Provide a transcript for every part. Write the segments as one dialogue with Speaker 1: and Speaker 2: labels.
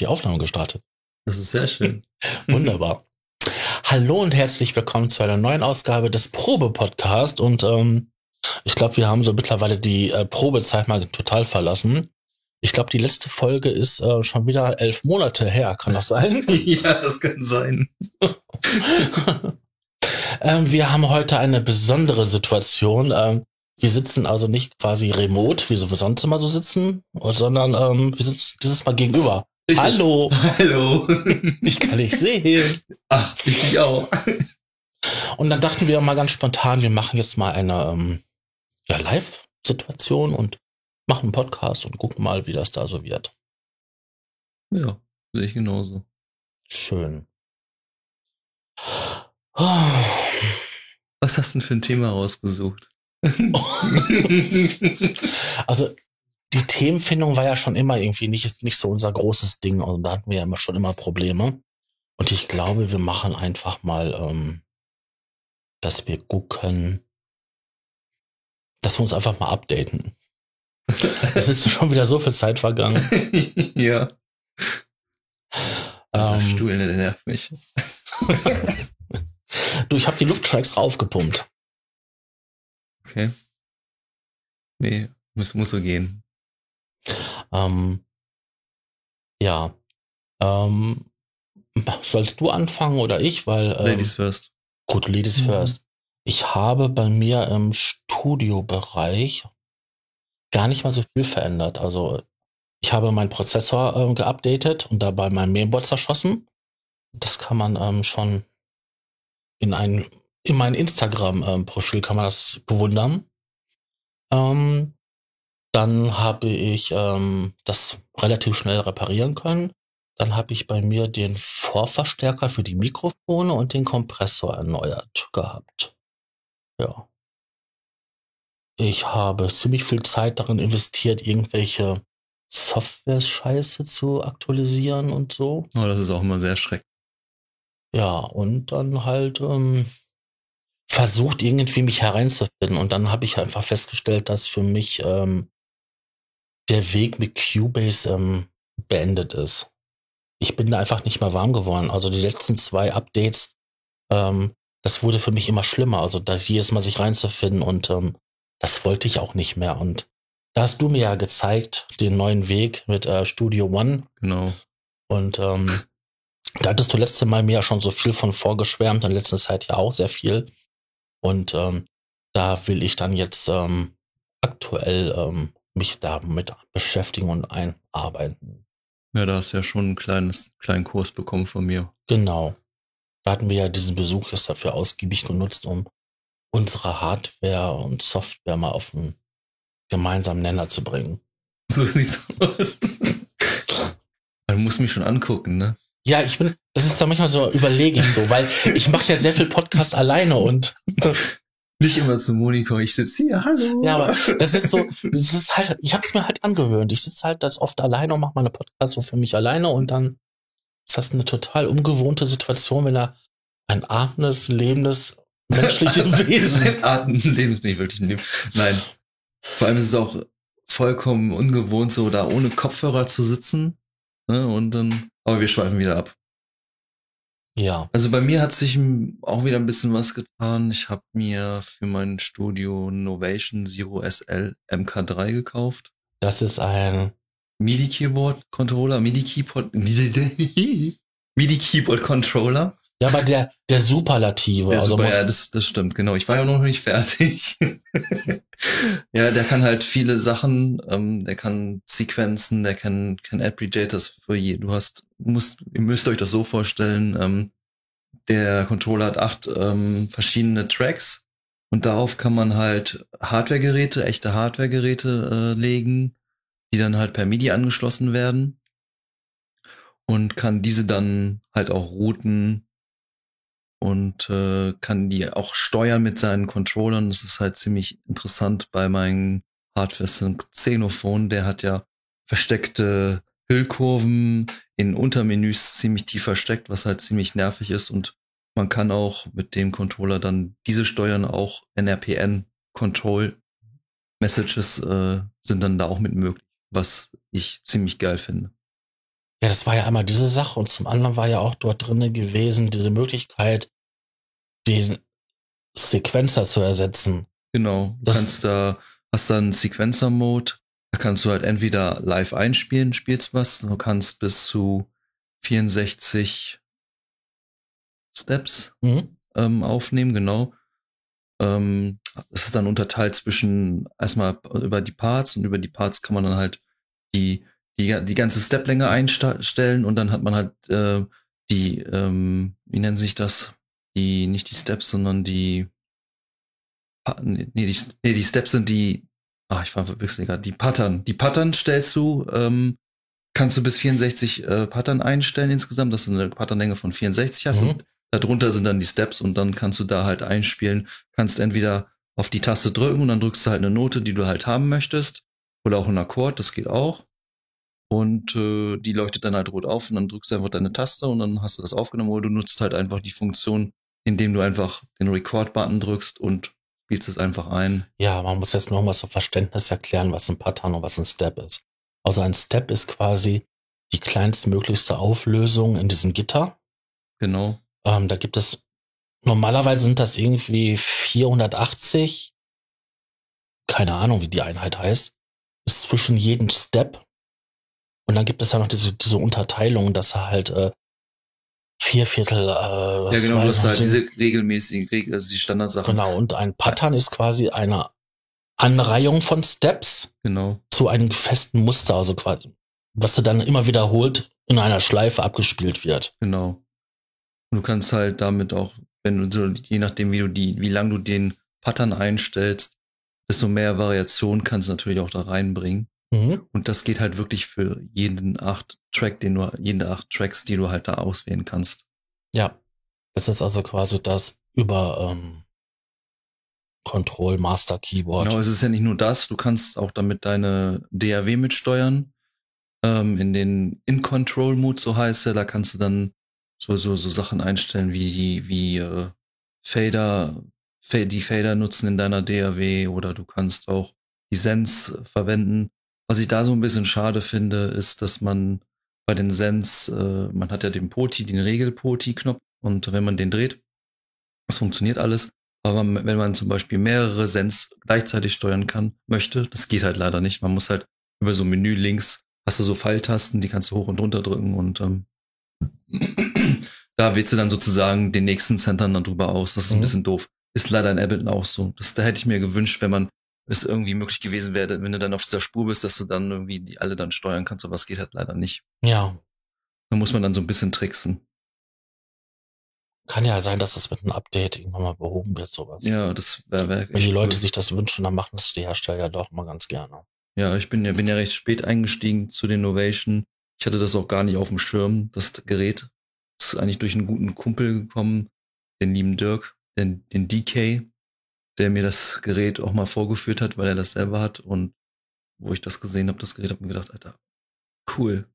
Speaker 1: Die Aufnahme gestartet.
Speaker 2: Das ist sehr schön.
Speaker 1: Wunderbar. Hallo und herzlich willkommen zu einer neuen Ausgabe des Probe-Podcast. Und ähm, ich glaube, wir haben so mittlerweile die äh, Probezeit mal total verlassen. Ich glaube, die letzte Folge ist äh, schon wieder elf Monate her. Kann das sein?
Speaker 2: ja, das kann sein.
Speaker 1: ähm, wir haben heute eine besondere Situation. Ähm, wir sitzen also nicht quasi remote, wie wir sonst immer so sitzen, sondern ähm, wir sitzen dieses Mal gegenüber.
Speaker 2: Richtig.
Speaker 1: Hallo.
Speaker 2: Hallo.
Speaker 1: Ich kann nicht sehen.
Speaker 2: Ach, ich auch.
Speaker 1: Und dann dachten wir mal ganz spontan, wir machen jetzt mal eine ähm, ja, Live-Situation und machen einen Podcast und gucken mal, wie das da so wird.
Speaker 2: Ja, sehe ich genauso.
Speaker 1: Schön.
Speaker 2: Was hast du denn für ein Thema rausgesucht?
Speaker 1: also die Themenfindung war ja schon immer irgendwie nicht, nicht so unser großes Ding. Also da hatten wir ja immer schon immer Probleme. Und ich glaube, wir machen einfach mal, ähm, dass wir gucken, dass wir uns einfach mal updaten. Es ist schon wieder so viel Zeit vergangen.
Speaker 2: ja. Dieser
Speaker 1: Ähm,
Speaker 2: Stuhl, der nervt mich.
Speaker 1: du, ich habe die Lufttracks raufgepumpt.
Speaker 2: Okay. Nee, muss, muss so gehen.
Speaker 1: Ähm, ja. Ähm, sollst du anfangen oder ich? Weil ähm,
Speaker 2: Ladies first.
Speaker 1: gut, Ladies
Speaker 2: Mhm.
Speaker 1: first. Ich habe bei mir im Studiobereich gar nicht mal so viel verändert. Also ich habe meinen Prozessor ähm, geupdatet und dabei mein Mainboard zerschossen. Das kann man ähm, schon in ein in mein Instagram-Profil kann man das bewundern. Ähm, dann habe ich ähm, das relativ schnell reparieren können. Dann habe ich bei mir den Vorverstärker für die Mikrofone und den Kompressor erneuert gehabt. Ja. Ich habe ziemlich viel Zeit darin investiert, irgendwelche Software-Scheiße zu aktualisieren und so.
Speaker 2: Oh, das ist auch immer sehr schrecklich.
Speaker 1: Ja, und dann halt ähm, versucht irgendwie mich hereinzufinden. Und dann habe ich einfach festgestellt, dass für mich ähm, der Weg mit Cubase ähm, beendet ist. Ich bin da einfach nicht mehr warm geworden. Also die letzten zwei Updates, ähm, das wurde für mich immer schlimmer. Also da jedes Mal sich reinzufinden und ähm, das wollte ich auch nicht mehr. Und da hast du mir ja gezeigt, den neuen Weg mit äh, Studio One.
Speaker 2: Genau.
Speaker 1: Und ähm, da hattest du letzte Mal mir ja schon so viel von vorgeschwärmt, in letzter Zeit ja auch sehr viel. Und ähm, da will ich dann jetzt ähm, aktuell ähm, mich damit beschäftigen und einarbeiten.
Speaker 2: Ja, da hast du ja schon einen kleines, kleinen Kurs bekommen von mir.
Speaker 1: Genau. Da hatten wir ja diesen Besuch jetzt dafür ausgiebig genutzt, um unsere Hardware und Software mal auf einen gemeinsamen Nenner zu bringen.
Speaker 2: So sieht's aus. Man muss mich schon angucken, ne?
Speaker 1: Ja, ich bin, das ist da manchmal so, überlege ich so, weil ich mache ja sehr viel Podcast alleine und
Speaker 2: Nicht immer zum Monitor, ich sitze hier, hallo.
Speaker 1: Ja, aber das ist so, das ist halt, ich habe es mir halt angewöhnt. Ich sitze halt das oft alleine und mache meine Podcasts so für mich alleine und dann ist das eine total ungewohnte Situation, wenn da ein atmendes, lebendes, menschliches Wesen.
Speaker 2: Atemleben ist nicht wirklich ein Leben. Nein. Vor allem ist es auch vollkommen ungewohnt, so da ohne Kopfhörer zu sitzen. Ne? Und dann, aber wir schweifen wieder ab.
Speaker 1: Ja,
Speaker 2: Also bei mir hat sich auch wieder ein bisschen was getan. Ich habe mir für mein Studio Novation Zero SL MK3 gekauft.
Speaker 1: das ist ein,
Speaker 2: MIDI Keyboard Controller, MIDI Keyboard, MIDI Keyboard Controller.
Speaker 1: Ja, aber der, der Superlative.
Speaker 2: Ja,
Speaker 1: also
Speaker 2: super, ja, das, das stimmt, genau. Ich war ja noch nicht fertig. ja, der kann halt viele Sachen, ähm, der kann Sequenzen, der kann, kann Aggregators für je. Du hast, musst, ihr müsst euch das so vorstellen, ähm, der Controller hat acht ähm, verschiedene Tracks und darauf kann man halt Hardware-Geräte, echte Hardware-Geräte äh, legen, die dann halt per MIDI angeschlossen werden und kann diese dann halt auch routen und äh, kann die auch steuern mit seinen Controllern. Das ist halt ziemlich interessant bei meinem Hardware Xenophon. Der hat ja versteckte Hüllkurven in Untermenüs ziemlich tief versteckt, was halt ziemlich nervig ist. Und man kann auch mit dem Controller dann diese steuern, auch NRPN Control Messages äh, sind dann da auch mit möglich, was ich ziemlich geil finde.
Speaker 1: Ja, das war ja einmal diese Sache und zum anderen war ja auch dort drinne gewesen, diese Möglichkeit, den Sequencer zu ersetzen.
Speaker 2: Genau. Du
Speaker 1: Das-
Speaker 2: kannst da, hast dann Sequencer-Mode. Da kannst du halt entweder live einspielen, spielst was. Du kannst bis zu 64 Steps
Speaker 1: Mhm.
Speaker 2: ähm, aufnehmen, genau. Ähm, es ist dann unterteilt zwischen erstmal über die Parts und über die Parts kann man dann halt die, die, die ganze Steplänge einstellen und dann hat man halt äh, die, ähm, wie nennen sich das? Die, nicht die Steps, sondern die, nee, die, nee, die Steps sind die, ah, ich war verwechselt gerade, die Pattern. Die Pattern stellst du, ähm, kannst du bis 64 äh, Pattern einstellen insgesamt, dass du eine Patternlänge von 64 hast
Speaker 1: Mhm.
Speaker 2: und darunter sind dann die Steps und dann kannst du da halt einspielen, kannst entweder auf die Taste drücken und dann drückst du halt eine Note, die du halt haben möchtest oder auch einen Akkord, das geht auch. Und äh, die leuchtet dann halt rot auf und dann drückst du einfach deine Taste und dann hast du das aufgenommen oder du nutzt halt einfach die Funktion, indem du einfach den Record-Button drückst und spielst es einfach ein.
Speaker 1: Ja, man muss jetzt noch mal so Verständnis erklären, was ein Pattern und was ein Step ist. Also ein Step ist quasi die kleinstmöglichste Auflösung in diesem Gitter.
Speaker 2: Genau.
Speaker 1: Ähm, da gibt es, normalerweise sind das irgendwie 480, keine Ahnung, wie die Einheit heißt, ist zwischen jedem Step. Und dann gibt es ja noch diese, diese Unterteilung, dass er halt äh, vier Viertel. Äh,
Speaker 2: Ja, genau, du hast halt diese regelmäßigen, Regel, also die Standardsachen.
Speaker 1: Genau, und ein Pattern ist quasi eine Anreihung von Steps
Speaker 2: Genau.
Speaker 1: zu einem festen Muster, also quasi, was du dann immer wiederholt in einer Schleife abgespielt wird.
Speaker 2: Genau. Und du kannst halt damit auch, wenn du so, je nachdem, wie du die, wie lang du den Pattern einstellst, desto mehr Variation kannst du natürlich auch da reinbringen.
Speaker 1: Mhm.
Speaker 2: Und das geht halt wirklich für jeden acht Track, den du, jede acht Tracks, die du halt da auswählen kannst.
Speaker 1: Ja, das ist also quasi das über ähm, Control Master Keyboard.
Speaker 2: Genau, es ist ja nicht nur das, du kannst auch damit deine DAW mitsteuern. Ähm, in den In-Control-Mode, so heißt er, da kannst du dann so, so, so Sachen einstellen wie, die- wie äh, Fader, Fa- die Fader nutzen in deiner DAW oder du kannst auch die Sens verwenden. Was ich da so ein bisschen schade finde, ist, dass man bei den Sens, äh, man hat ja den Poti, den Regel-Poti-Knopf und wenn man den dreht, das funktioniert alles. Aber wenn man zum Beispiel mehrere Sens gleichzeitig steuern kann, möchte, das geht halt leider nicht. Man muss halt über so Menü links, hast du so Pfeiltasten, die kannst du hoch und runter drücken und ähm, da wählst du dann sozusagen den nächsten Centern dann drüber aus. Das ist ein
Speaker 1: Mhm.
Speaker 2: bisschen doof. Ist leider in Ableton auch so. Das, da hätte ich mir gewünscht, wenn man es irgendwie möglich gewesen wäre, wenn du dann auf dieser Spur bist, dass du dann irgendwie die alle dann steuern kannst, aber es geht halt leider nicht.
Speaker 1: Ja,
Speaker 2: Da muss man dann so ein bisschen tricksen.
Speaker 1: kann ja sein, dass das mit einem Update irgendwann mal behoben wird, sowas.
Speaker 2: Ja, das wäre wär
Speaker 1: Wenn die Leute
Speaker 2: cool.
Speaker 1: sich das wünschen, dann machen es die Hersteller ja doch mal ganz gerne.
Speaker 2: Ja, ich bin ja, bin ja recht spät eingestiegen zu den Novation. Ich hatte das auch gar nicht auf dem Schirm, das Gerät. Das ist eigentlich durch einen guten Kumpel gekommen, den lieben Dirk, den, den DK, der mir das Gerät auch mal vorgeführt hat, weil er das selber hat. Und wo ich das gesehen habe, das Gerät, habe mir gedacht, Alter, cool.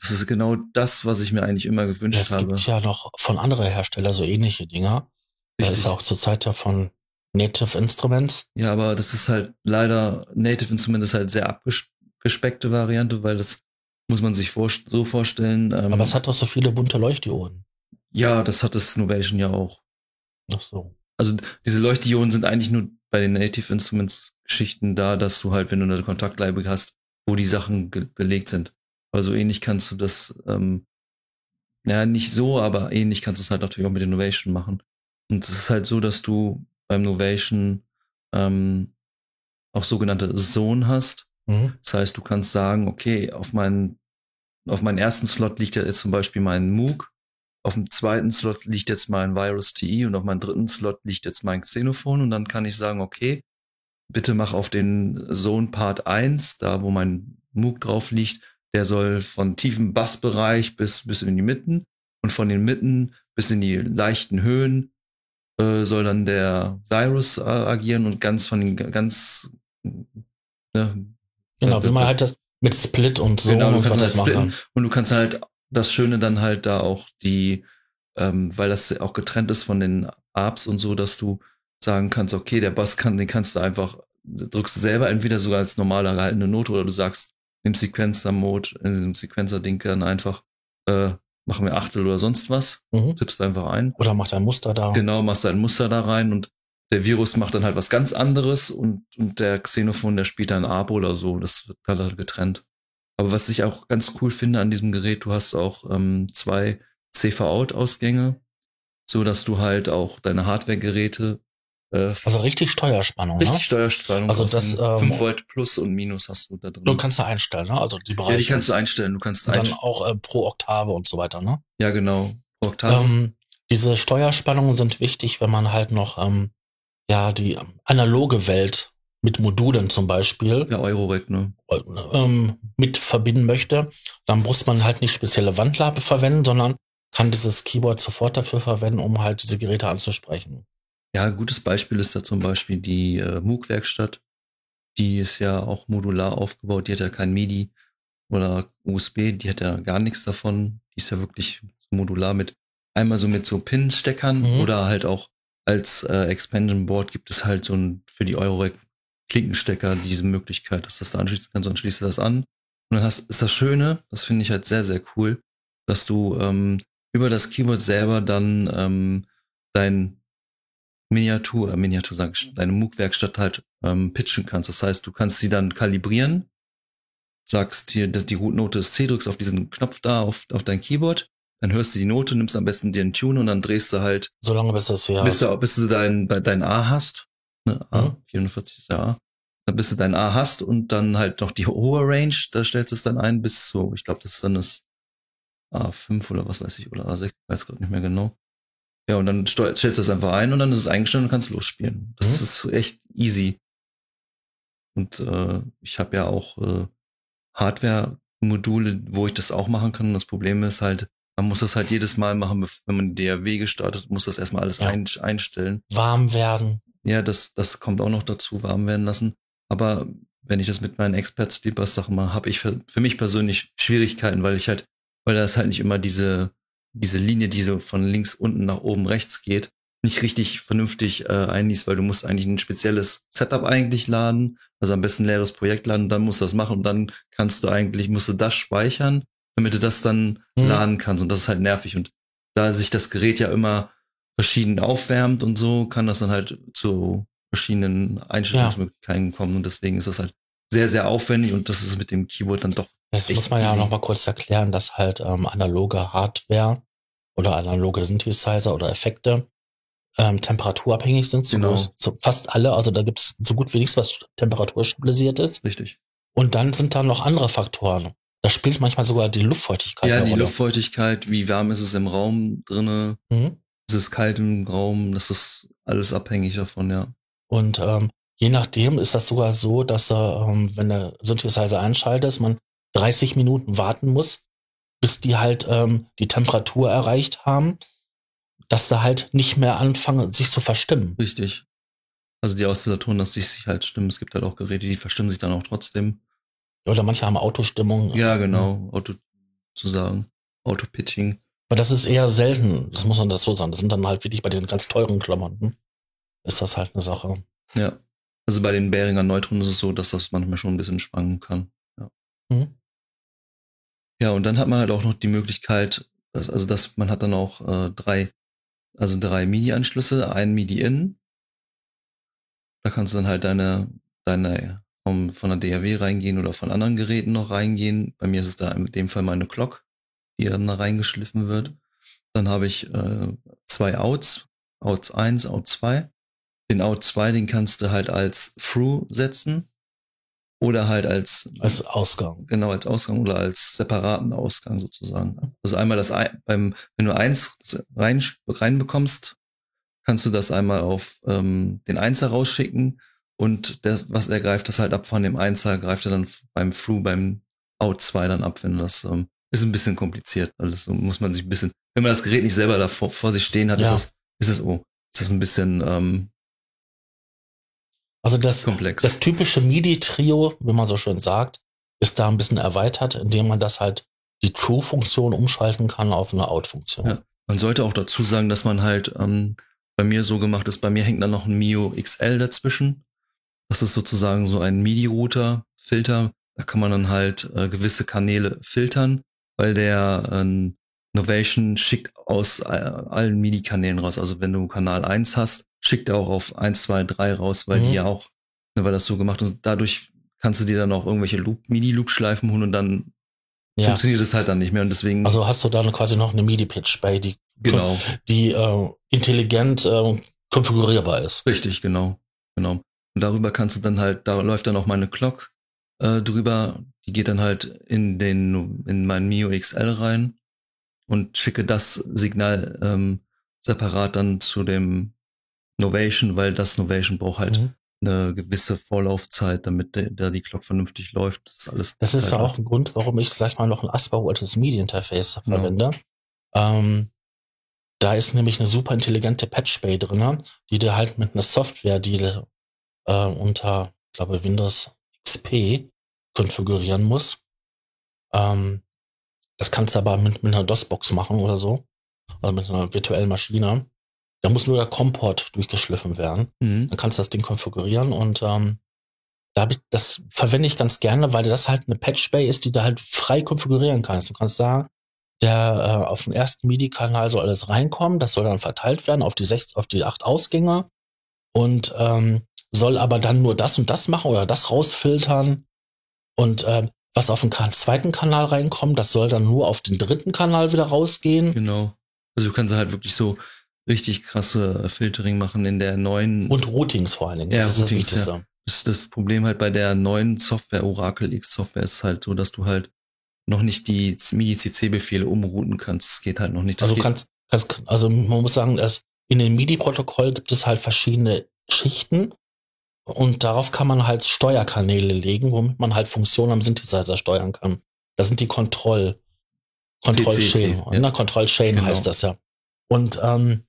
Speaker 2: Das ist genau das, was ich mir eigentlich immer gewünscht
Speaker 1: Es
Speaker 2: habe.
Speaker 1: gibt ja noch von anderen Herstellern so ähnliche Dinger. Da
Speaker 2: Richtig.
Speaker 1: ist auch zurzeit ja von Native Instruments.
Speaker 2: Ja, aber das ist halt leider, Native Instrument ist halt sehr abgespeckte Variante, weil das muss man sich vor, so vorstellen. Ähm,
Speaker 1: Aber es hat auch so viele bunte Leuchtdioden.
Speaker 2: ja, das hat das Novation ja auch.
Speaker 1: Ach so.
Speaker 2: Also diese Leuchtdioden sind eigentlich nur bei den Native Instruments Geschichten da, dass du halt, wenn du eine Kontaktleibe hast, wo die Sachen belegt sind. Aber so ähnlich kannst du das, ähm, ja, nicht so, aber ähnlich kannst du es halt natürlich auch mit den Novation machen. Und es ist halt so, dass du beim Novation ähm, auch sogenannte Zone hast.
Speaker 1: Mhm.
Speaker 2: Das heißt, du kannst sagen, okay, auf meinen, auf meinen ersten Slot liegt ja jetzt zum Beispiel mein Moog, auf dem zweiten Slot liegt jetzt mein Virus TE und auf meinem dritten Slot liegt jetzt mein Xenophon und dann kann ich sagen, okay, bitte mach auf den Zone Part 1, da wo mein Moog drauf liegt, der soll von tiefem Bassbereich bis, bis in die Mitten und von den Mitten bis in die leichten Höhen äh, soll dann der Virus äh, agieren und ganz von den ganz ne,
Speaker 1: Genau,
Speaker 2: Ja,
Speaker 1: wie man halt das mit Split und so
Speaker 2: Genau, du
Speaker 1: und
Speaker 2: kannst
Speaker 1: was
Speaker 2: halt
Speaker 1: das machen.
Speaker 2: splitten und du kannst halt das Schöne dann halt da auch die, ähm, weil das auch getrennt ist von den Arps und so, dass du sagen kannst, okay, der Bass kann, den kannst du einfach, drückst du selber entweder sogar als normaler gehaltene Note oder du sagst, im Sequencer-Mode, in dem Sequencer-Ding dann einfach, äh, machen wir Achtel oder sonst was,
Speaker 1: Mhm.
Speaker 2: tippst einfach ein.
Speaker 1: Oder macht ein Muster da.
Speaker 2: Genau, machst ein Muster da rein und der Virus macht dann halt was ganz anderes und, und der Xenophon, der spielt dann Abo oder so. Das wird halt getrennt. Aber was ich auch ganz cool finde an diesem Gerät, du hast auch ähm, zwei CV-Out-Ausgänge, so dass du halt auch deine Hardware-Geräte äh,
Speaker 1: Also richtig Steuerspannung.
Speaker 2: richtig
Speaker 1: ne?
Speaker 2: Steuerstrahlung
Speaker 1: Also das, ähm,
Speaker 2: 5 Volt Plus und Minus hast du da drin.
Speaker 1: Du kannst da einstellen, ne? Also die Bereiche.
Speaker 2: ja, die kannst du einstellen. Du kannst
Speaker 1: und dann auch äh, pro Oktave und so weiter, ne?
Speaker 2: Ja, genau. Pro Oktave.
Speaker 1: Ähm, diese Steuerspannungen sind wichtig, wenn man halt noch ähm, ja die analoge Welt mit Modulen zum Beispiel
Speaker 2: ja, Eurorec, ne?
Speaker 1: ähm, mit verbinden möchte. Dann muss man halt nicht spezielle Wandler verwenden, sondern kann dieses Keyboard sofort dafür verwenden, um halt diese Geräte anzusprechen.
Speaker 2: Ja, ein gutes Beispiel ist da zum Beispiel die äh, MOOC-Werkstatt. Die ist ja auch modular aufgebaut. Die hat ja kein MIDI oder USB. Die hat ja gar nichts davon. Die ist ja wirklich modular mit einmal so mit so Pin-Steckern
Speaker 1: Mhm.
Speaker 2: oder halt auch als äh, Expansion Board gibt es halt so ein für die Eurorec Klinkenstecker diese Möglichkeit, dass du das da anschließen kannst. Dann schließt das an. Und dann hast, ist das Schöne, das finde ich halt sehr, sehr cool, dass du ähm, über das Keyboard selber dann ähm, dein Miniatur, äh, Miniatur sag ich, deine MOOC-Werkstatt halt ähm, pitchen kannst. Das heißt, du kannst sie dann kalibrieren, sagst hier, dass die Rootnote ist C, drückst auf diesen Knopf da auf, auf dein Keyboard, dann hörst du die Note, nimmst am besten dir einen Tune und dann drehst du halt,
Speaker 1: Solange bis das hier
Speaker 2: bis du, bis du dein, bei- dein A hast. Ne, A,
Speaker 1: Mhm.
Speaker 2: 44 ist ja A. Dann bis du dein A hast und dann halt noch die hohe Range, da stellst du es dann ein bis so, ich glaube, das ist dann das A5 oder was weiß ich, oder A6, weiß gerade nicht mehr genau. Ja, und dann stellst du das einfach ein und dann ist es eingestellt und kannst losspielen. Das
Speaker 1: Mhm.
Speaker 2: ist echt easy. Und äh, ich habe ja auch äh, Hardware-Module, wo ich das auch machen kann. Und das Problem ist halt, man muss das halt jedes Mal machen, wenn man die DAW gestartet, muss das erstmal alles
Speaker 1: Ja.
Speaker 2: ein, einstellen.
Speaker 1: warm werden.
Speaker 2: Ja, das, das kommt auch noch dazu, warm werden lassen. Aber wenn ich das mit meinen Expert Sleepers Sachen mache, habe ich für, für mich persönlich Schwierigkeiten, weil ich halt, weil da ist halt nicht immer diese, diese Linie, die so von links unten nach oben rechts geht, nicht richtig vernünftig äh, einliest, weil du musst eigentlich ein spezielles Setup eigentlich laden, also am besten ein leeres Projekt laden, dann musst du das machen und dann kannst du eigentlich, musst du das speichern, damit du das dann
Speaker 1: Mhm.
Speaker 2: laden kannst und das ist halt nervig und da sich das Gerät ja immer verschieden aufwärmt und so, kann das dann halt zu verschiedenen Einstellungsmöglichkeiten kommen und deswegen ist das halt sehr, sehr aufwendig und das ist mit dem Keyboard dann doch
Speaker 1: Das muss man ja noch mal kurz erklären, dass halt ähm, analoge Hardware oder analoge Synthesizer oder Effekte ähm, temperaturabhängig sind. So,
Speaker 2: Genau.
Speaker 1: so fast alle. Also da gibt es so gut wie nichts, was temperaturstabilisiert ist.
Speaker 2: richtig.
Speaker 1: Und dann sind da noch andere Faktoren. Da spielt manchmal sogar die Luftfeuchtigkeit
Speaker 2: Ja, die
Speaker 1: Rolle.
Speaker 2: Luftfeuchtigkeit, wie warm ist es im Raum drinne,
Speaker 1: Mhm.
Speaker 2: Ist es kalt im Raum, das ist alles abhängig davon, ja.
Speaker 1: Und ähm, je nachdem ist das sogar so, dass äh, ähm, wenn der Synthesizer einschaltet, man 30 Minuten warten muss, bis die halt ähm, die Temperatur erreicht haben, dass sie halt nicht mehr anfangen, sich zu verstimmen.
Speaker 2: Richtig. Also die Oszillatoren, dass die sich halt stimmen. Es gibt halt auch Geräte, die verstimmen sich dann auch trotzdem.
Speaker 1: Oder manche haben Autostimmung.
Speaker 2: Ja, genau. Auto zu sagen. Auto-Pitching.
Speaker 1: Aber das ist eher selten, das muss man das so sagen. Das sind dann halt wirklich bei den ganz teuren Klamotten. Ist das halt eine Sache.
Speaker 2: Ja. Also bei den Behringer Neutronen ist es so, dass das manchmal schon ein bisschen schwanken kann.
Speaker 1: Mhm.
Speaker 2: Ja, und dann hat man halt auch noch die Möglichkeit, dass, also dass man hat dann auch äh, drei, also drei MIDI-Anschlüsse, ein MIDI-In. Da kannst du dann halt deine, deine vom, von der DAW reingehen oder von anderen Geräten noch reingehen. Bei mir ist es da in dem Fall meine Clock, die dann da reingeschliffen wird. Dann habe ich äh, zwei Outs, Outs 1, Out 2. Den Out 2, den kannst du halt als Through setzen oder halt als
Speaker 1: Als Ausgang.
Speaker 2: genau als Ausgang oder als separaten Ausgang sozusagen. Also einmal das beim wenn du eins rein reinbekommst, kannst du das einmal auf ähm, den Einser rausschicken und der, was er greift das halt ab von dem Einser greift er dann beim Through beim Out 2 dann ab, wenn du das ähm, ist ein bisschen kompliziert alles so muss man sich ein bisschen wenn man das Gerät nicht selber da vor, vor sich stehen hat,
Speaker 1: Ja.
Speaker 2: ist das ist es oh ist das ein bisschen ähm,
Speaker 1: Also das,
Speaker 2: komplex.
Speaker 1: das typische MIDI-Trio, wie man so schön sagt, ist da ein bisschen erweitert, indem man das halt die True-Funktion umschalten kann auf eine Out-Funktion.
Speaker 2: Ja. Man sollte auch dazu sagen, dass man halt ähm, bei mir so gemacht ist, bei mir hängt dann noch ein Mio XL dazwischen. Das ist sozusagen so ein MIDI-Router, Filter. Da kann man dann halt äh, gewisse Kanäle filtern, weil der äh, Novation schickt aus äh, allen MIDI-Kanälen raus. Also wenn du Kanal 1 hast, schickt er auch auf 1, 2, 3 raus, weil mhm. die ja auch, ne, weil das so gemacht und dadurch kannst du dir dann auch irgendwelche Loop, MIDI-Loop-Schleifen holen und dann ja. funktioniert es halt dann nicht mehr und deswegen.
Speaker 1: Also hast du dann quasi noch eine MIDI-Pitch bei, die,
Speaker 2: genau.
Speaker 1: die äh, intelligent äh, konfigurierbar ist.
Speaker 2: Richtig, genau, genau. Und darüber kannst du dann halt, da läuft dann auch meine Clock äh, drüber, die geht dann halt in den, in mein Mio XL rein und schicke das Signal ähm, separat dann zu dem Novation, weil das Novation braucht halt mhm. eine gewisse Vorlaufzeit, damit da die Clock vernünftig läuft.
Speaker 1: Das ist alles. Das ist ja auch ein Grund, warum ich, sag ich mal, noch ein ASPA altes MIDI-Interface genau. verwende. Ähm, da ist nämlich eine super intelligente Patch Bay drin, die dir halt mit einer Software, die äh, unter, ich glaube, Windows XP konfigurieren muss. Ähm, das kannst du aber mit, mit einer DOS-Box machen oder so. Also mit einer virtuellen Maschine. Da muss nur der Komport durchgeschliffen werden. Mhm. Dann kannst du das Ding konfigurieren und ähm, da ich, das verwende ich ganz gerne, weil das halt eine Patch Bay ist, die du halt frei konfigurieren kannst. Du kannst sagen, der äh, auf dem ersten MIDI-Kanal soll alles reinkommen, das soll dann verteilt werden auf die sechs, auf die acht Ausgänge und ähm, soll aber dann nur das und das machen oder das rausfiltern. Und äh, was auf den zweiten Kanal reinkommt, das soll dann nur auf den dritten Kanal wieder rausgehen.
Speaker 2: Genau. Also du kannst halt wirklich so richtig krasse Filtering machen in der neuen.
Speaker 1: Und Routings vor allen Dingen.
Speaker 2: Ja, das Routings, ist das, ja. das, das Problem halt bei der neuen Software, Oracle X Software, ist halt so, dass du halt noch nicht die MIDI-CC-Befehle umrouten kannst. Das geht halt noch nicht. Das
Speaker 1: also kannst, kannst, also man muss sagen, dass in dem MIDI-Protokoll gibt es halt verschiedene Schichten und darauf kann man halt Steuerkanäle legen, womit man halt Funktionen am Synthesizer steuern kann. Das sind die Kontroll, Kontrollchain. Ja. Ne? Kontrollchain genau. heißt das ja. Und ähm,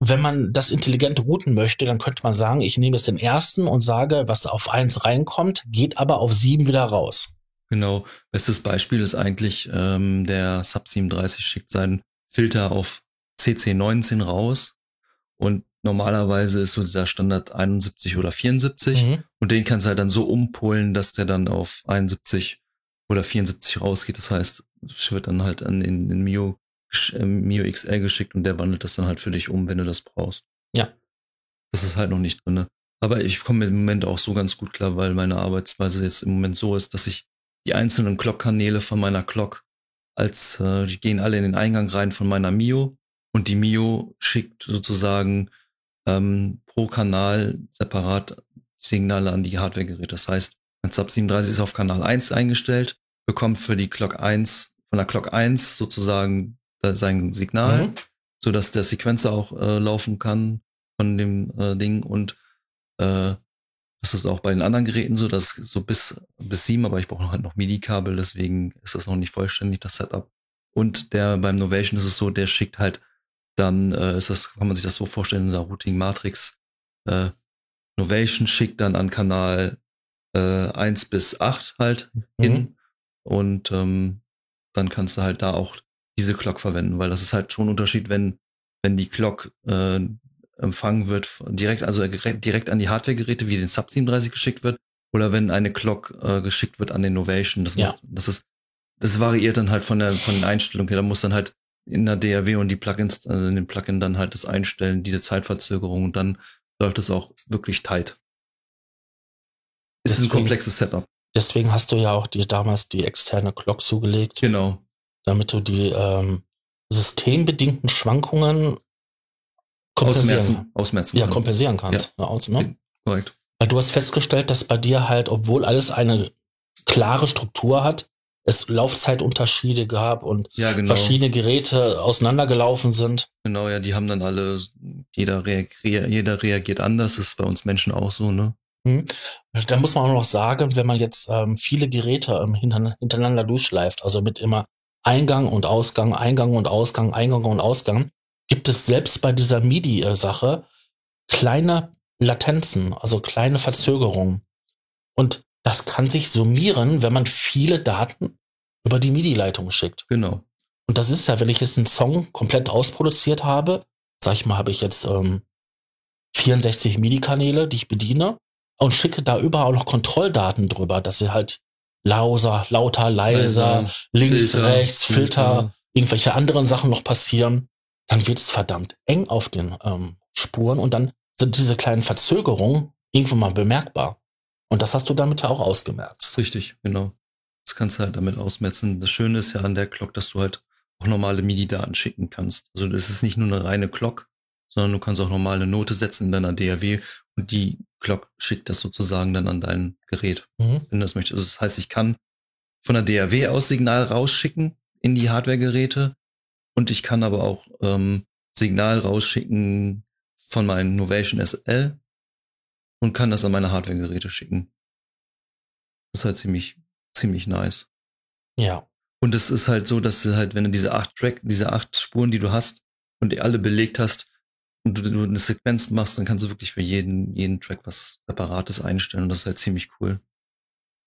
Speaker 1: wenn man das intelligent routen möchte, dann könnte man sagen, ich nehme jetzt den ersten und sage, was auf eins reinkommt, geht aber auf sieben wieder raus.
Speaker 2: Genau. Bestes Beispiel ist eigentlich, ähm, der Sub 37 schickt seinen Filter auf CC19 raus und Normalerweise ist so dieser Standard 71 oder 74 mhm. und den kannst du halt dann so umpolen, dass der dann auf 71 oder 74 rausgeht. Das heißt, es wird dann halt an den, Mio, äh, Mio XL geschickt und der wandelt das dann halt für dich um, wenn du das brauchst.
Speaker 1: Ja.
Speaker 2: Das ist halt noch nicht drinne. Aber ich komme im Moment auch so ganz gut klar, weil meine Arbeitsweise jetzt im Moment so ist, dass ich die einzelnen Clock-Kanäle von meiner Clock als, äh, die gehen alle in den Eingang rein von meiner Mio und die Mio schickt sozusagen ähm, pro Kanal separat Signale an die Hardware-Geräte. Das heißt, ein Sub 37 ist auf Kanal 1 eingestellt, bekommt für die Clock 1, von der Clock 1 sozusagen sein Signal, mhm. so dass der Sequencer auch äh, laufen kann von dem äh, Ding und äh, das ist auch bei den anderen Geräten so, dass so bis bis sieben, aber ich brauche halt noch MIDI-Kabel, deswegen ist das noch nicht vollständig das Setup. Und der beim Novation ist es so, der schickt halt dann äh, ist das, kann man sich das so vorstellen, dieser Routing Matrix äh, Novation schickt dann an Kanal äh, 1 bis 8 halt mhm. hin. Und ähm, dann kannst du halt da auch diese Clock verwenden, weil das ist halt schon ein Unterschied, wenn, wenn die Clock äh, empfangen wird, direkt, also direkt an die Hardware-Geräte, wie den Sub 37 geschickt wird, oder wenn eine Clock äh, geschickt wird an den Novation. Das, ja. macht, das ist, das variiert dann halt von der, von den Einstellungen her. Da muss dann halt in der DRW und die Plugins, also in dem Plugin dann halt das einstellen, diese Zeitverzögerung und dann läuft es auch wirklich tight. Es ist ein komplexes Setup.
Speaker 1: Deswegen hast du ja auch dir damals die externe Clock zugelegt.
Speaker 2: Genau.
Speaker 1: Damit du die ähm, systembedingten Schwankungen
Speaker 2: kompensieren, ausmerzen, ausmerzen
Speaker 1: ja, kompensieren kannst.
Speaker 2: Ja. Aus, ne? Korrekt.
Speaker 1: Weil du hast festgestellt, dass bei dir halt, obwohl alles eine klare Struktur hat, es Laufzeitunterschiede gab und
Speaker 2: ja, genau.
Speaker 1: verschiedene Geräte auseinandergelaufen sind.
Speaker 2: Genau, ja, die haben dann alle, jeder, reagiert, jeder reagiert anders, das ist bei uns Menschen auch so, ne?
Speaker 1: Mhm. Da muss man auch noch sagen, wenn man jetzt ähm, viele Geräte ähm, hintereinander durchschleift, also mit immer Eingang und Ausgang, Eingang und Ausgang, Eingang und Ausgang, gibt es selbst bei dieser MIDI-Sache kleine Latenzen, also kleine Verzögerungen. Und das kann sich summieren, wenn man viele Daten über die MIDI-Leitung schickt.
Speaker 2: Genau.
Speaker 1: Und das ist ja, wenn ich jetzt einen Song komplett ausproduziert habe, sag ich mal, habe ich jetzt ähm, 64 MIDI-Kanäle, die ich bediene. und schicke da überall noch Kontrolldaten drüber, dass sie halt lauser, lauter, leiser, leiser links, Filter, rechts, Filter, Filter, irgendwelche anderen Sachen noch passieren, dann wird es verdammt eng auf den ähm, Spuren und dann sind diese kleinen Verzögerungen irgendwo mal bemerkbar. Und das hast du damit ja auch ausgemerzt.
Speaker 2: Richtig, genau. Das kannst du halt damit ausmetzen. Das Schöne ist ja an der Clock, dass du halt auch normale MIDI-Daten schicken kannst. Also das ist nicht nur eine reine Clock, sondern du kannst auch normale Note setzen in deiner DAW und die Clock schickt das sozusagen dann an dein Gerät, mhm. wenn du das möchtest. Also das heißt, ich kann von der DAW aus Signal rausschicken in die Hardware-Geräte und ich kann aber auch ähm, Signal rausschicken von meinem Novation SL und kann das an meine Hardware-Geräte schicken. Das ist halt ziemlich, ziemlich nice.
Speaker 1: Ja.
Speaker 2: Und es ist halt so, dass du halt, wenn du diese acht Track, diese acht Spuren, die du hast und die alle belegt hast und du, eine Sequenz machst, dann kannst du wirklich für jeden, jeden Track was Separates einstellen und das ist halt ziemlich cool.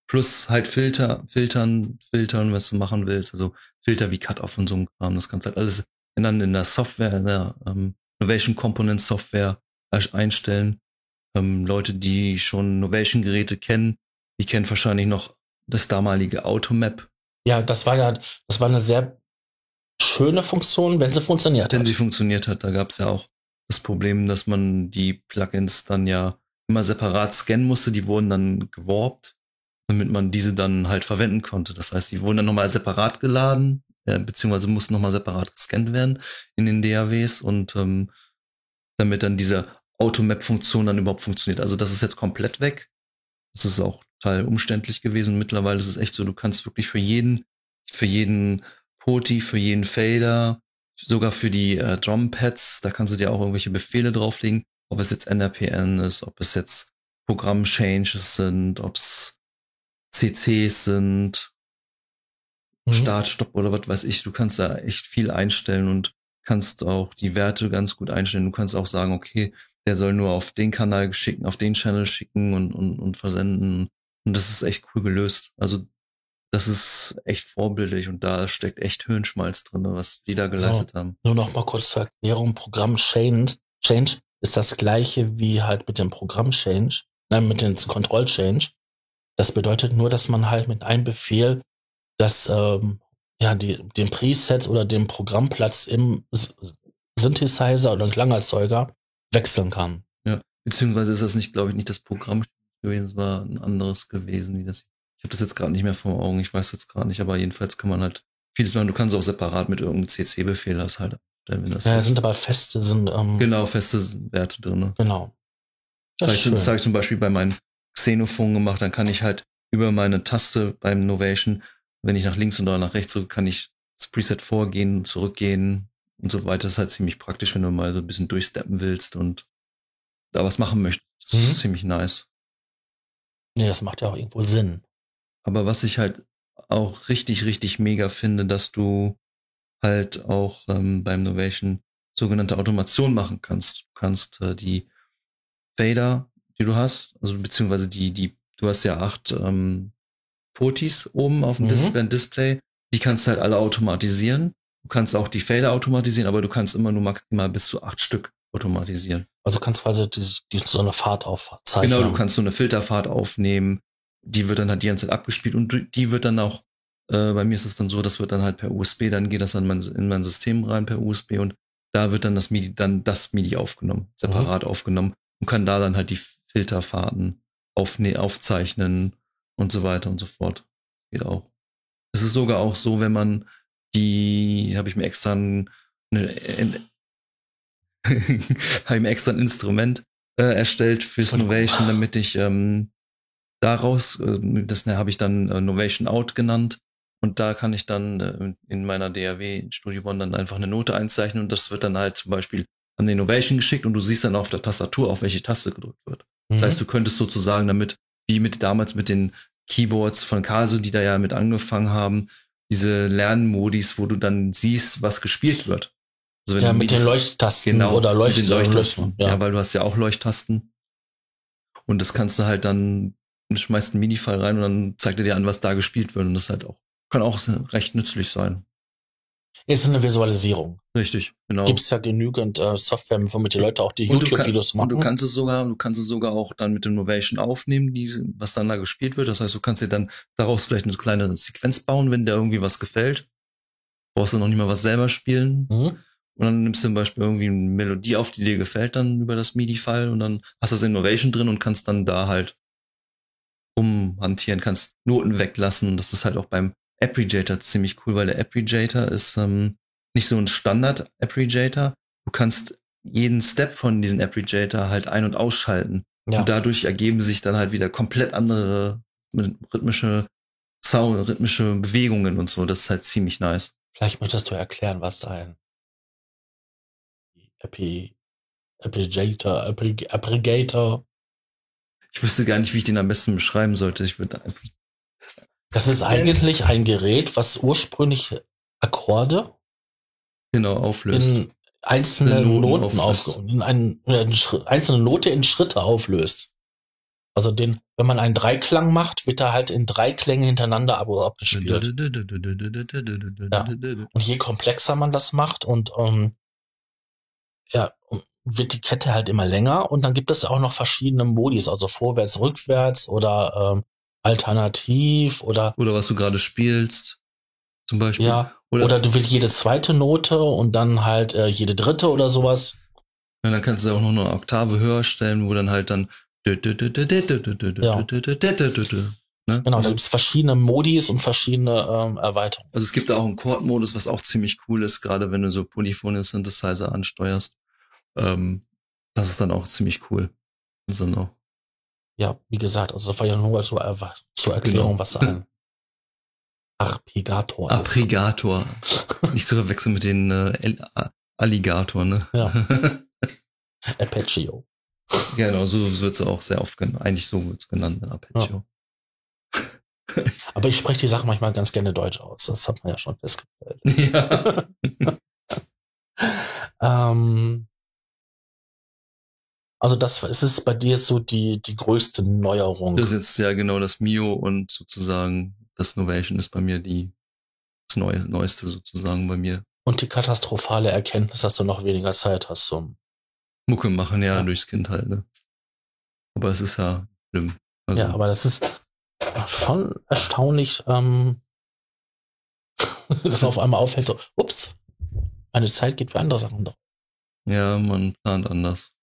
Speaker 2: Plus halt Filter, filtern, filtern, was du machen willst. Also Filter wie Cut-Off und so ein Kram. Das kannst du halt alles dann in der Software, in der ähm, Innovation Component Software einstellen. Ähm, Leute, die schon Novation-Geräte kennen, die kennen wahrscheinlich noch das damalige Automap.
Speaker 1: Ja, das war ja, das war eine sehr schöne Funktion, wenn sie funktioniert
Speaker 2: hat. Wenn sie funktioniert hat, da gab es ja auch das Problem, dass man die Plugins dann ja immer separat scannen musste, die wurden dann geworbt, damit man diese dann halt verwenden konnte. Das heißt, die wurden dann nochmal separat geladen, äh, beziehungsweise mussten nochmal separat gescannt werden in den DAWs und ähm, damit dann diese Automap-Funktion dann überhaupt funktioniert. Also das ist jetzt komplett weg. Das ist auch total umständlich gewesen. mittlerweile ist es echt so, du kannst wirklich für jeden, für jeden Poti, für jeden Fader, sogar für die äh, Drumpads, da kannst du dir auch irgendwelche Befehle drauflegen, ob es jetzt NRPN ist, ob es jetzt Programm-Changes sind, ob es CCs sind, mhm. Start, Stopp oder was weiß ich. Du kannst da echt viel einstellen und kannst auch die Werte ganz gut einstellen. Du kannst auch sagen, okay, der soll nur auf den Kanal schicken, auf den Channel schicken und, und, und versenden. Und das ist echt cool gelöst. Also das ist echt vorbildlich und da steckt echt Hirnschmalz drin, was die da geleistet so, haben.
Speaker 1: Nur noch mal kurz zur Erklärung. Programm Change, Change ist das gleiche wie halt mit dem Programm Change, nein, mit dem Control Change. Das bedeutet nur, dass man halt mit einem Befehl das, ähm, ja, die, den Preset oder den Programmplatz im Synthesizer oder Klangerzeuger wechseln kann.
Speaker 2: Ja, beziehungsweise ist das nicht, glaube ich, nicht das Programm gewesen, es war ein anderes gewesen, wie das. Ich habe das jetzt gerade nicht mehr vor Augen, ich weiß jetzt gerade nicht, aber jedenfalls kann man halt vieles machen. Du kannst auch separat mit irgendeinem CC-Befehl das halt
Speaker 1: stellen, wenn das. Ja, sind aber feste, sind.
Speaker 2: Ähm, genau, feste Werte drin.
Speaker 1: Genau.
Speaker 2: Das, das habe ich, zum Beispiel bei meinen Xenophon gemacht, dann kann ich halt über meine Taste beim Novation, wenn ich nach links oder nach rechts drücke, kann ich das Preset vorgehen, zurückgehen und so weiter. Das ist halt ziemlich praktisch, wenn du mal so ein bisschen durchsteppen willst und da was machen möchtest. Das mhm. ist ziemlich nice.
Speaker 1: Nee, das macht ja auch irgendwo Sinn.
Speaker 2: Aber was ich halt auch richtig, richtig mega finde, dass du halt auch ähm, beim Novation sogenannte Automation machen kannst. Du kannst äh, die Fader, die du hast, also beziehungsweise die, die, du hast ja acht ähm, Potis oben auf dem mhm. Display, Display, die kannst du halt alle automatisieren. Du kannst auch die Fader automatisieren, aber du kannst immer nur maximal bis zu acht Stück automatisieren.
Speaker 1: Also kannst quasi die, die, so eine Fahrt aufzeichnen.
Speaker 2: Genau, du kannst so eine Filterfahrt aufnehmen. Die wird dann halt die ganze Zeit abgespielt und die wird dann auch, äh, bei mir ist es dann so, das wird dann halt per USB, dann geht das dann mein, in mein System rein per USB und da wird dann das MIDI, dann das MIDI aufgenommen, separat mhm. aufgenommen und kann da dann halt die Filterfahrten aufne aufzeichnen und so weiter und so fort. Geht auch. Es ist sogar auch so, wenn man die, habe ich mir extra eine, habe ich mir extra ein Instrument äh, erstellt fürs Novation, damit ich ähm, daraus, äh, das ne, habe ich dann äh, Novation Out genannt. Und da kann ich dann äh, in meiner DAW Studio One dann einfach eine Note einzeichnen und das wird dann halt zum Beispiel an die Innovation geschickt und du siehst dann auf der Tastatur, auf welche Taste gedrückt wird. Mhm. Das heißt, du könntest sozusagen damit, wie mit damals mit den Keyboards von Caso, die da ja mit angefangen haben, diese Lernmodis, wo du dann siehst, was gespielt wird.
Speaker 1: Also ja, mit den Leuchttasten
Speaker 2: genau, oder Leucht mit den Leuchttasten. Ja. ja. weil du hast ja auch Leuchttasten. Und das kannst du halt dann, du schmeißt einen Mini-File rein und dann zeigt er dir an, was da gespielt wird. Und das halt auch, kann auch recht nützlich sein.
Speaker 1: Ist eine Visualisierung.
Speaker 2: Richtig, genau.
Speaker 1: Gibt es ja genügend äh, Software, womit die Leute auch die
Speaker 2: du
Speaker 1: YouTube-Videos machen.
Speaker 2: Und du kannst es sogar, du kannst es sogar auch dann mit dem Novation aufnehmen, diese, was dann da gespielt wird. Das heißt, du kannst dir dann daraus vielleicht eine kleine Sequenz bauen, wenn dir irgendwie was gefällt. Brauchst du noch nicht mal was selber spielen.
Speaker 1: Mhm.
Speaker 2: Und dann nimmst du zum Beispiel irgendwie eine Melodie auf, die dir gefällt, dann über das MIDI-File und dann hast du das Innovation drin und kannst dann da halt rumhantieren, kannst Noten weglassen. Das ist halt auch beim Appreciator ziemlich cool, weil der Appreciator ist ähm, nicht so ein Standard-Appreciator. Du kannst jeden Step von diesem Appreciator halt ein- und ausschalten.
Speaker 1: Ja.
Speaker 2: Und dadurch ergeben sich dann halt wieder komplett andere rhythmische Sound, rhythmische Bewegungen und so. Das ist halt ziemlich nice.
Speaker 1: Vielleicht möchtest du erklären, was ein Epi, Appligator,
Speaker 2: Ich wüsste gar nicht, wie ich den am besten beschreiben sollte. Ich würde einfach
Speaker 1: das ist eigentlich ein Gerät, was ursprünglich Akkorde
Speaker 2: genau auflöst.
Speaker 1: in einzelne
Speaker 2: In Noten
Speaker 1: Noten
Speaker 2: auflöst.
Speaker 1: auf, in, ein, in einzelne Note in Schritte auflöst. Also den, wenn man einen Dreiklang macht, wird er halt in drei Klänge hintereinander ab abgespielt. Und je komplexer man das macht und ähm, ja, wird die Kette halt immer länger und dann gibt es auch noch verschiedene Modis, also vorwärts, rückwärts oder ähm, alternativ oder
Speaker 2: Oder was du gerade spielst, zum Beispiel.
Speaker 1: ja,
Speaker 2: Oder,
Speaker 1: oder du willst jede zweite Note und dann halt äh, jede dritte oder sowas.
Speaker 2: Ja, dann kannst du auch noch eine Oktave höher stellen, wo dann halt dann
Speaker 1: Ja.
Speaker 2: Ne?
Speaker 1: Genau, da
Speaker 2: also,
Speaker 1: gibt es verschiedene Modis und verschiedene ähm, Erweiterungen.
Speaker 2: also es gibt da auch einen Chord-Modus, was auch ziemlich cool ist, gerade wenn du so polyphone Synthesizer ansteuerst. Ähm, das ist dann auch ziemlich cool. Also noch.
Speaker 1: Ja, wie gesagt, also das war ja nur zur, Erwa- zur Erklärung,
Speaker 2: Genau.
Speaker 1: was ein Arpegator ist.
Speaker 2: Aggregator. Nicht zu verwechseln mit den äh, Alligator, ne?
Speaker 1: Ja. Arpeggio.
Speaker 2: genau, so wird es auch sehr oft genannt. Eigentlich so wird es genannt, ne? Arpeggio.
Speaker 1: Aber ich spreche die Sache manchmal ganz gerne deutsch aus. Das hat man ja schon festgestellt.
Speaker 2: Ja.
Speaker 1: Ähm, also das ist es bei dir so die, die größte Neuerung.
Speaker 2: Das ist jetzt ja genau das Mio und sozusagen das Novation ist bei mir die das Neu Neueste sozusagen bei mir.
Speaker 1: Und die katastrophale Erkenntnis, dass du noch weniger Zeit hast zum.
Speaker 2: Mucke machen ja,
Speaker 1: Ja.
Speaker 2: durchs Kind halt, ne? Aber es ist ja schlimm. Also,
Speaker 1: Ja, aber das ist schon erstaunlich, ähm, dass auf einmal auffällt, so, ups, meine Zeit geht für andere Sachen drauf.
Speaker 2: ja, man plant anders.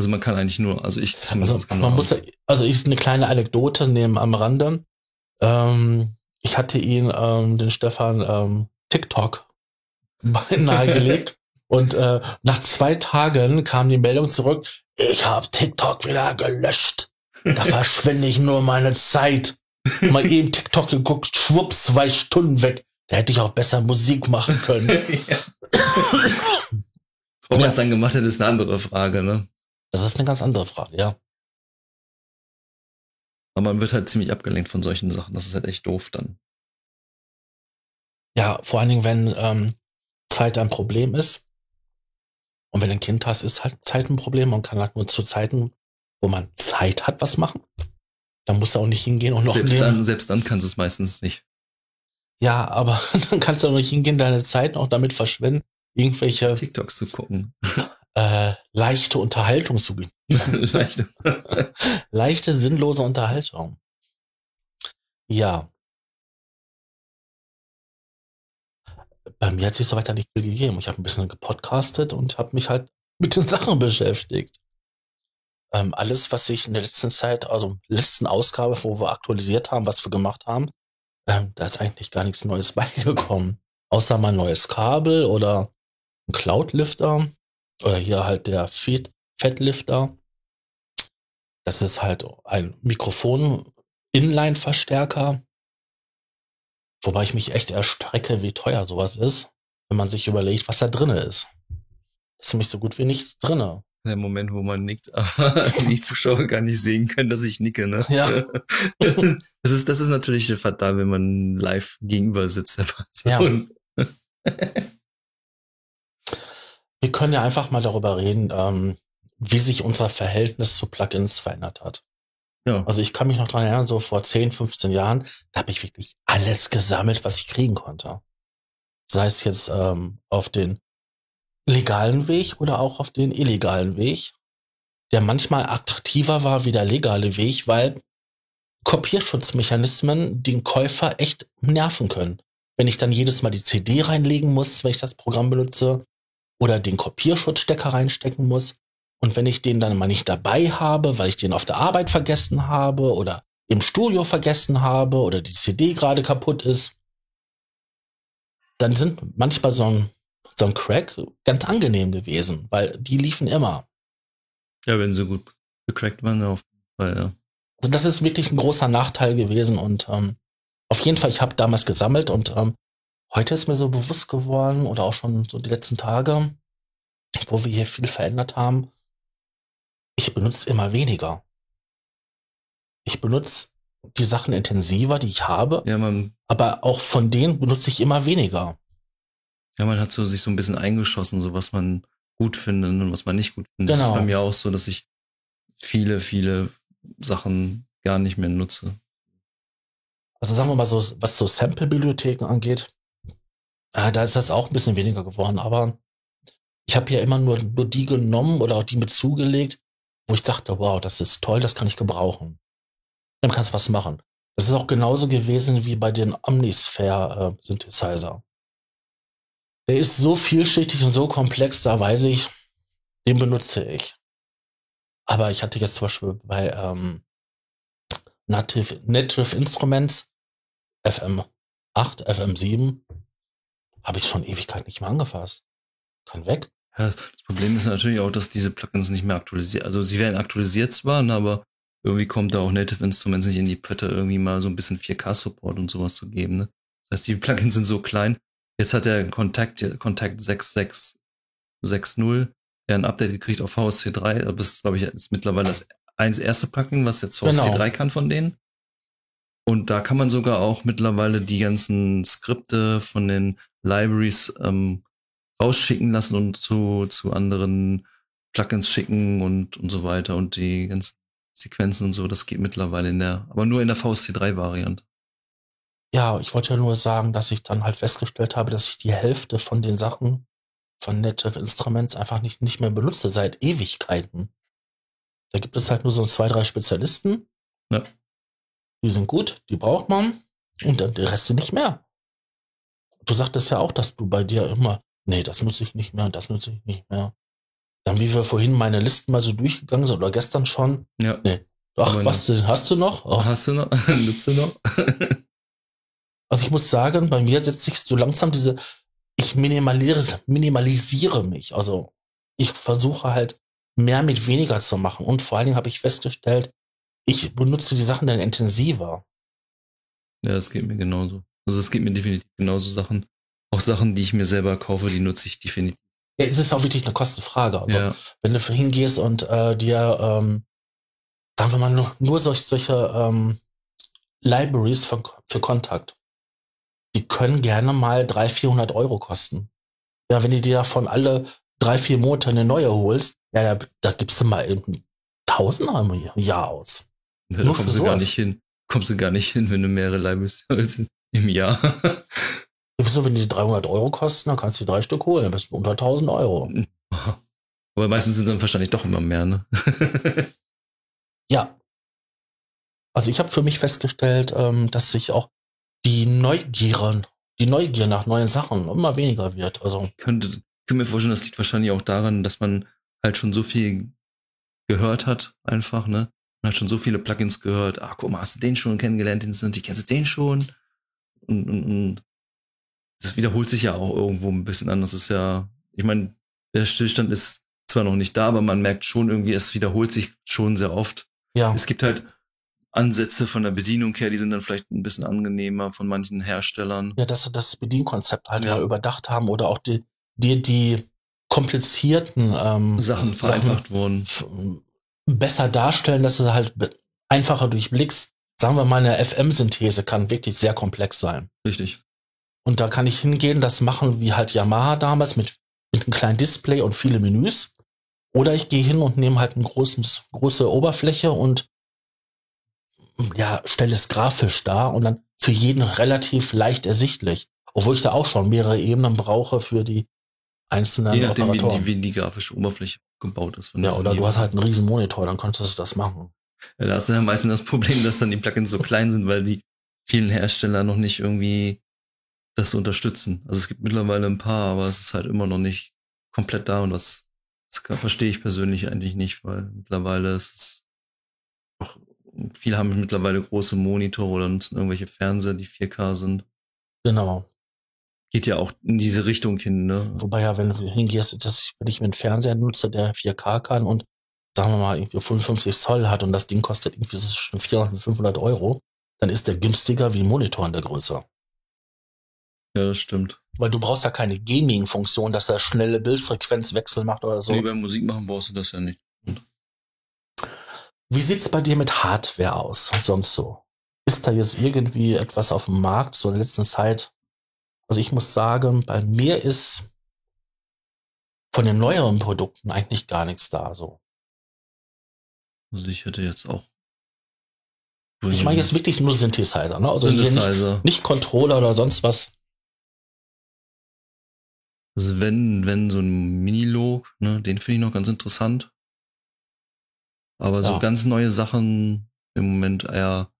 Speaker 2: Also man kann eigentlich nur, also ich
Speaker 1: Also, man muss, also ich eine kleine Anekdote nehmen am Rande. Ähm, ich hatte ihn, ähm, den Stefan, ähm, TikTok nahegelegt. Und äh, nach zwei Tagen kam die Meldung zurück, ich habe TikTok wieder gelöscht. Da verschwende ich nur meine Zeit. Mal eben TikTok geguckt, schwupps, zwei Stunden weg. Da hätte ich auch besser Musik machen können.
Speaker 2: ja. Ob man es dann gemacht hat, ist eine andere Frage, ne?
Speaker 1: Das ist eine ganz andere Frage, ja.
Speaker 2: Aber man wird halt ziemlich abgelenkt von solchen Sachen. Das ist halt echt doof dann.
Speaker 1: Ja, vor allen Dingen, wenn ähm, Zeit ein Problem ist. Und wenn du ein Kind hast, ist halt Zeit ein Problem. Man kann halt nur zu Zeiten, wo man Zeit hat, was machen. Dann musst du auch nicht hingehen und noch
Speaker 2: Selbst
Speaker 1: nehmen.
Speaker 2: dann, selbst dann kannst du es meistens nicht.
Speaker 1: Ja, aber dann kannst du auch nicht hingehen, deine Zeit noch damit verschwenden, irgendwelche
Speaker 2: TikToks zu gucken.
Speaker 1: äh, leichte Unterhaltung zu genießen.
Speaker 2: Leicht.
Speaker 1: leichte, sinnlose Unterhaltung. Ja. Bei mir hat sich so weiter nicht viel gegeben. Ich habe ein bisschen gepodcastet und habe mich halt mit den Sachen beschäftigt. Ähm, alles, was ich in der letzten Zeit, also letzten Ausgabe, wo wir aktualisiert haben, was wir gemacht haben, ähm, da ist eigentlich gar nichts Neues beigekommen. Außer mal ein neues Kabel oder ein Cloud-Lifter oder hier halt der Feed Fettlifter. Das ist halt ein Mikrofon-Inline-Verstärker. Wobei ich mich echt erstrecke, wie teuer sowas ist, wenn man sich überlegt, was da drinne ist. Das ist nämlich so gut wie nichts drinne.
Speaker 2: Der Moment, wo man nickt, aber die Zuschauer gar nicht sehen können, dass ich nicke, ne?
Speaker 1: Ja.
Speaker 2: Das ist, das ist natürlich fatal, wenn man live gegenüber sitzt.
Speaker 1: Ja. Wir können ja einfach mal darüber reden, ähm, wie sich unser Verhältnis zu Plugins verändert hat.
Speaker 2: Ja.
Speaker 1: Also ich kann mich noch dran erinnern, so vor 10, 15 Jahren, da habe ich wirklich alles gesammelt, was ich kriegen konnte. sei es jetzt ähm, auf den legalen Weg oder auch auf den illegalen Weg, der manchmal attraktiver war wie der legale Weg, weil Kopierschutzmechanismen den Käufer echt nerven können. Wenn ich dann jedes Mal die CD reinlegen muss, wenn ich das Programm benutze, oder den Kopierschutzstecker reinstecken muss, und wenn ich den dann mal nicht dabei habe, weil ich den auf der Arbeit vergessen habe oder im Studio vergessen habe oder die CD gerade kaputt ist, dann sind manchmal so ein, so ein Crack ganz angenehm gewesen, weil die liefen immer.
Speaker 2: Ja, wenn sie gut gecrackt waren, auf jeden Fall, ja.
Speaker 1: Also das ist wirklich ein großer Nachteil gewesen und ähm, auf jeden Fall, ich habe damals gesammelt und ähm, heute ist mir so bewusst geworden oder auch schon so die letzten Tage, wo wir hier viel verändert haben, ich benutze immer weniger. Ich benutze die Sachen intensiver, die ich habe,
Speaker 2: Ja, man,
Speaker 1: aber auch von denen benutze ich immer weniger.
Speaker 2: ja, man hat so sich so ein bisschen eingeschossen, so was man gut findet und was man nicht gut findet. Das ist
Speaker 1: Genau.
Speaker 2: bei mir auch so, dass ich viele, viele Sachen gar nicht mehr nutze.
Speaker 1: Also sagen wir mal so, was so Sample-Bibliotheken angeht, äh, da ist das auch ein bisschen weniger geworden, aber ich habe ja immer nur, nur die genommen oder auch die mit zugelegt, wo ich dachte, wow, das ist toll, das kann ich gebrauchen. Dann kannst du was machen. Das ist auch genauso gewesen wie bei den Omnisphere-Synthesizer. Der ist so vielschichtig und so komplex, da weiß ich, den benutze ich. Aber ich hatte jetzt zum Beispiel bei ähm, Native, Native Instruments FM8, FM7 habe ich schon Ewigkeit nicht mehr angefasst. Kann weg.
Speaker 2: Ja, das Problem ist natürlich auch, dass diese Plugins nicht mehr aktualisiert, also sie werden aktualisiert zwar, ne, aber irgendwie kommt da auch Native Instruments nicht in die Pötte, irgendwie mal so ein bisschen 4K-Support und sowas zu geben. Ne? Das heißt, die Plugins sind so klein. Jetzt hat der Kontakt, Kontakt 6660 ja ein Update gekriegt auf VSC 3. Das ist, glaube ich, jetzt mittlerweile das eins erste Plugin, was jetzt VSC
Speaker 1: Genau.
Speaker 2: 3 kann von denen. Und da kann man sogar auch mittlerweile die ganzen Skripte von den Libraries ähm, rausschicken lassen und zu, zu anderen Plugins schicken und, und so weiter und die ganzen Sequenzen und so, das geht mittlerweile in der, aber nur in der VSC3-Variante.
Speaker 1: Ja, ich wollte ja nur sagen, dass ich dann halt festgestellt habe, dass ich die Hälfte von den Sachen von Native Instruments einfach nicht, nicht mehr benutze seit Ewigkeiten. Da gibt es halt nur so zwei, drei Spezialisten.
Speaker 2: Ja.
Speaker 1: Die sind gut, die braucht man. Und dann der Rest nicht mehr. Du sagtest ja auch, dass du bei dir immer, nee, das nutze ich nicht mehr und das nutze ich nicht mehr. Dann, wie wir vorhin meine Listen mal so durchgegangen sind oder gestern schon.
Speaker 2: Ja.
Speaker 1: Nee. Ach,
Speaker 2: Aber
Speaker 1: was denn, hast du noch? Oh,
Speaker 2: Hast du noch? Nutzt du noch?
Speaker 1: Also ich muss sagen, bei mir setzt sich so langsam diese, ich minimalisiere, minimalisiere mich. Also ich versuche halt mehr mit weniger zu machen. Und vor allen Dingen habe ich festgestellt, ich benutze die Sachen dann intensiver.
Speaker 2: ja, das geht mir genauso. Also es geht mir definitiv genauso Sachen. Auch Sachen, die ich mir selber kaufe, die nutze ich definitiv.
Speaker 1: Ja, es ist auch wirklich eine Kostenfrage. Also
Speaker 2: ja,
Speaker 1: wenn du hingehst und äh, dir, ähm, sagen wir mal, nur, nur solche, solche ähm, Libraries für, für Kontakt, die können gerne mal 300, 400 Euro kosten. Ja, wenn du dir davon alle drei, vier Monate eine neue holst, ja, da, da gibst du mal eben Tausender im Jahr aus.
Speaker 2: da
Speaker 1: nur
Speaker 2: kommst du gar nicht hin. Kommst du gar nicht hin, wenn du mehrere Libraries holst im Jahr.
Speaker 1: Wieso, wenn die 300 Euro kosten, dann kannst du die drei Stück holen, dann bist du unter 1000 Euro.
Speaker 2: Aber meistens sind dann wahrscheinlich doch immer mehr, ne?
Speaker 1: Ja. Also ich habe für mich festgestellt, ähm, dass sich auch die Neugier, die Neugier nach neuen Sachen immer weniger wird. Also
Speaker 2: könnte, könnte mir vorstellen, das liegt wahrscheinlich auch daran, dass man halt schon so viel gehört hat, einfach, ne? Man hat schon so viele Plugins gehört. Ah, guck mal, hast du den schon kennengelernt, den sind, die kennst du den schon? Und, und, und das wiederholt sich ja auch irgendwo ein bisschen an. Das ist ja, ich meine, der Stillstand ist zwar noch nicht da, aber man merkt schon irgendwie, es wiederholt sich schon sehr oft.
Speaker 1: ja,
Speaker 2: Es gibt halt Ansätze von der Bedienung her, die sind dann vielleicht ein bisschen angenehmer von manchen Herstellern.
Speaker 1: ja, dass sie das Bedienkonzept halt
Speaker 2: Ja.
Speaker 1: überdacht haben oder auch die, die, die komplizierten ähm,
Speaker 2: Sachen vereinfacht wurden.
Speaker 1: f- besser darstellen, dass du sie halt einfacher durchblickst. Sagen wir mal, eine FM-Synthese kann wirklich sehr komplex sein.
Speaker 2: Richtig.
Speaker 1: Und da kann ich hingehen, das machen wie halt Yamaha damals mit, mit einem kleinen Display und viele Menüs. Oder ich gehe hin und nehme halt eine großes, große Oberfläche und ja, stelle es grafisch dar und dann für jeden relativ leicht ersichtlich. Obwohl ich da auch schon mehrere Ebenen brauche für die einzelnen
Speaker 2: Je nachdem, wie
Speaker 1: Operatoren.
Speaker 2: die, wie die grafische Oberfläche gebaut ist.
Speaker 1: ja, oder du hast halt einen riesen Monitor, dann könntest du das machen.
Speaker 2: Ja, da hast du ja meistens das Problem, dass dann die Plugins so klein sind, weil die vielen Hersteller noch nicht irgendwie das unterstützen. Also es gibt mittlerweile ein paar, aber es ist halt immer noch nicht komplett da und das, das verstehe ich persönlich eigentlich nicht, weil mittlerweile ist es auch, viele haben mittlerweile große Monitore oder nutzen irgendwelche Fernseher, die 4K sind.
Speaker 1: Genau.
Speaker 2: Geht ja auch in diese Richtung hin, ne?
Speaker 1: Wobei ja, wenn du hingehst, dass ich, wenn ich mir einen Fernseher nutze, der 4K kann und sagen wir mal irgendwie 55 Zoll hat und das Ding kostet irgendwie so zwischen 400 und 500 Euro, dann ist der günstiger wie ein Monitor in der Größe.
Speaker 2: Ja, das stimmt.
Speaker 1: Weil du brauchst ja keine Gaming-Funktion, dass er schnelle Bildfrequenzwechsel macht oder so.
Speaker 2: Nee, beim Musik machen brauchst du das ja nicht.
Speaker 1: Wie sieht's bei dir mit Hardware aus? Sonst so? Ist da jetzt irgendwie etwas auf dem Markt so in der letzten Zeit? Also ich muss sagen, bei mir ist von den neueren Produkten eigentlich gar nichts da. So.
Speaker 2: Also ich hätte jetzt auch.
Speaker 1: Ich meine jetzt wirklich nur Synthesizer, ne? Also hier nicht,
Speaker 2: Synthesizer.
Speaker 1: nicht Controller oder sonst was.
Speaker 2: Also wenn, wenn so ein Minilog, ne, den finde ich noch ganz interessant. Aber so
Speaker 1: Ja.
Speaker 2: ganz neue Sachen im Moment eher,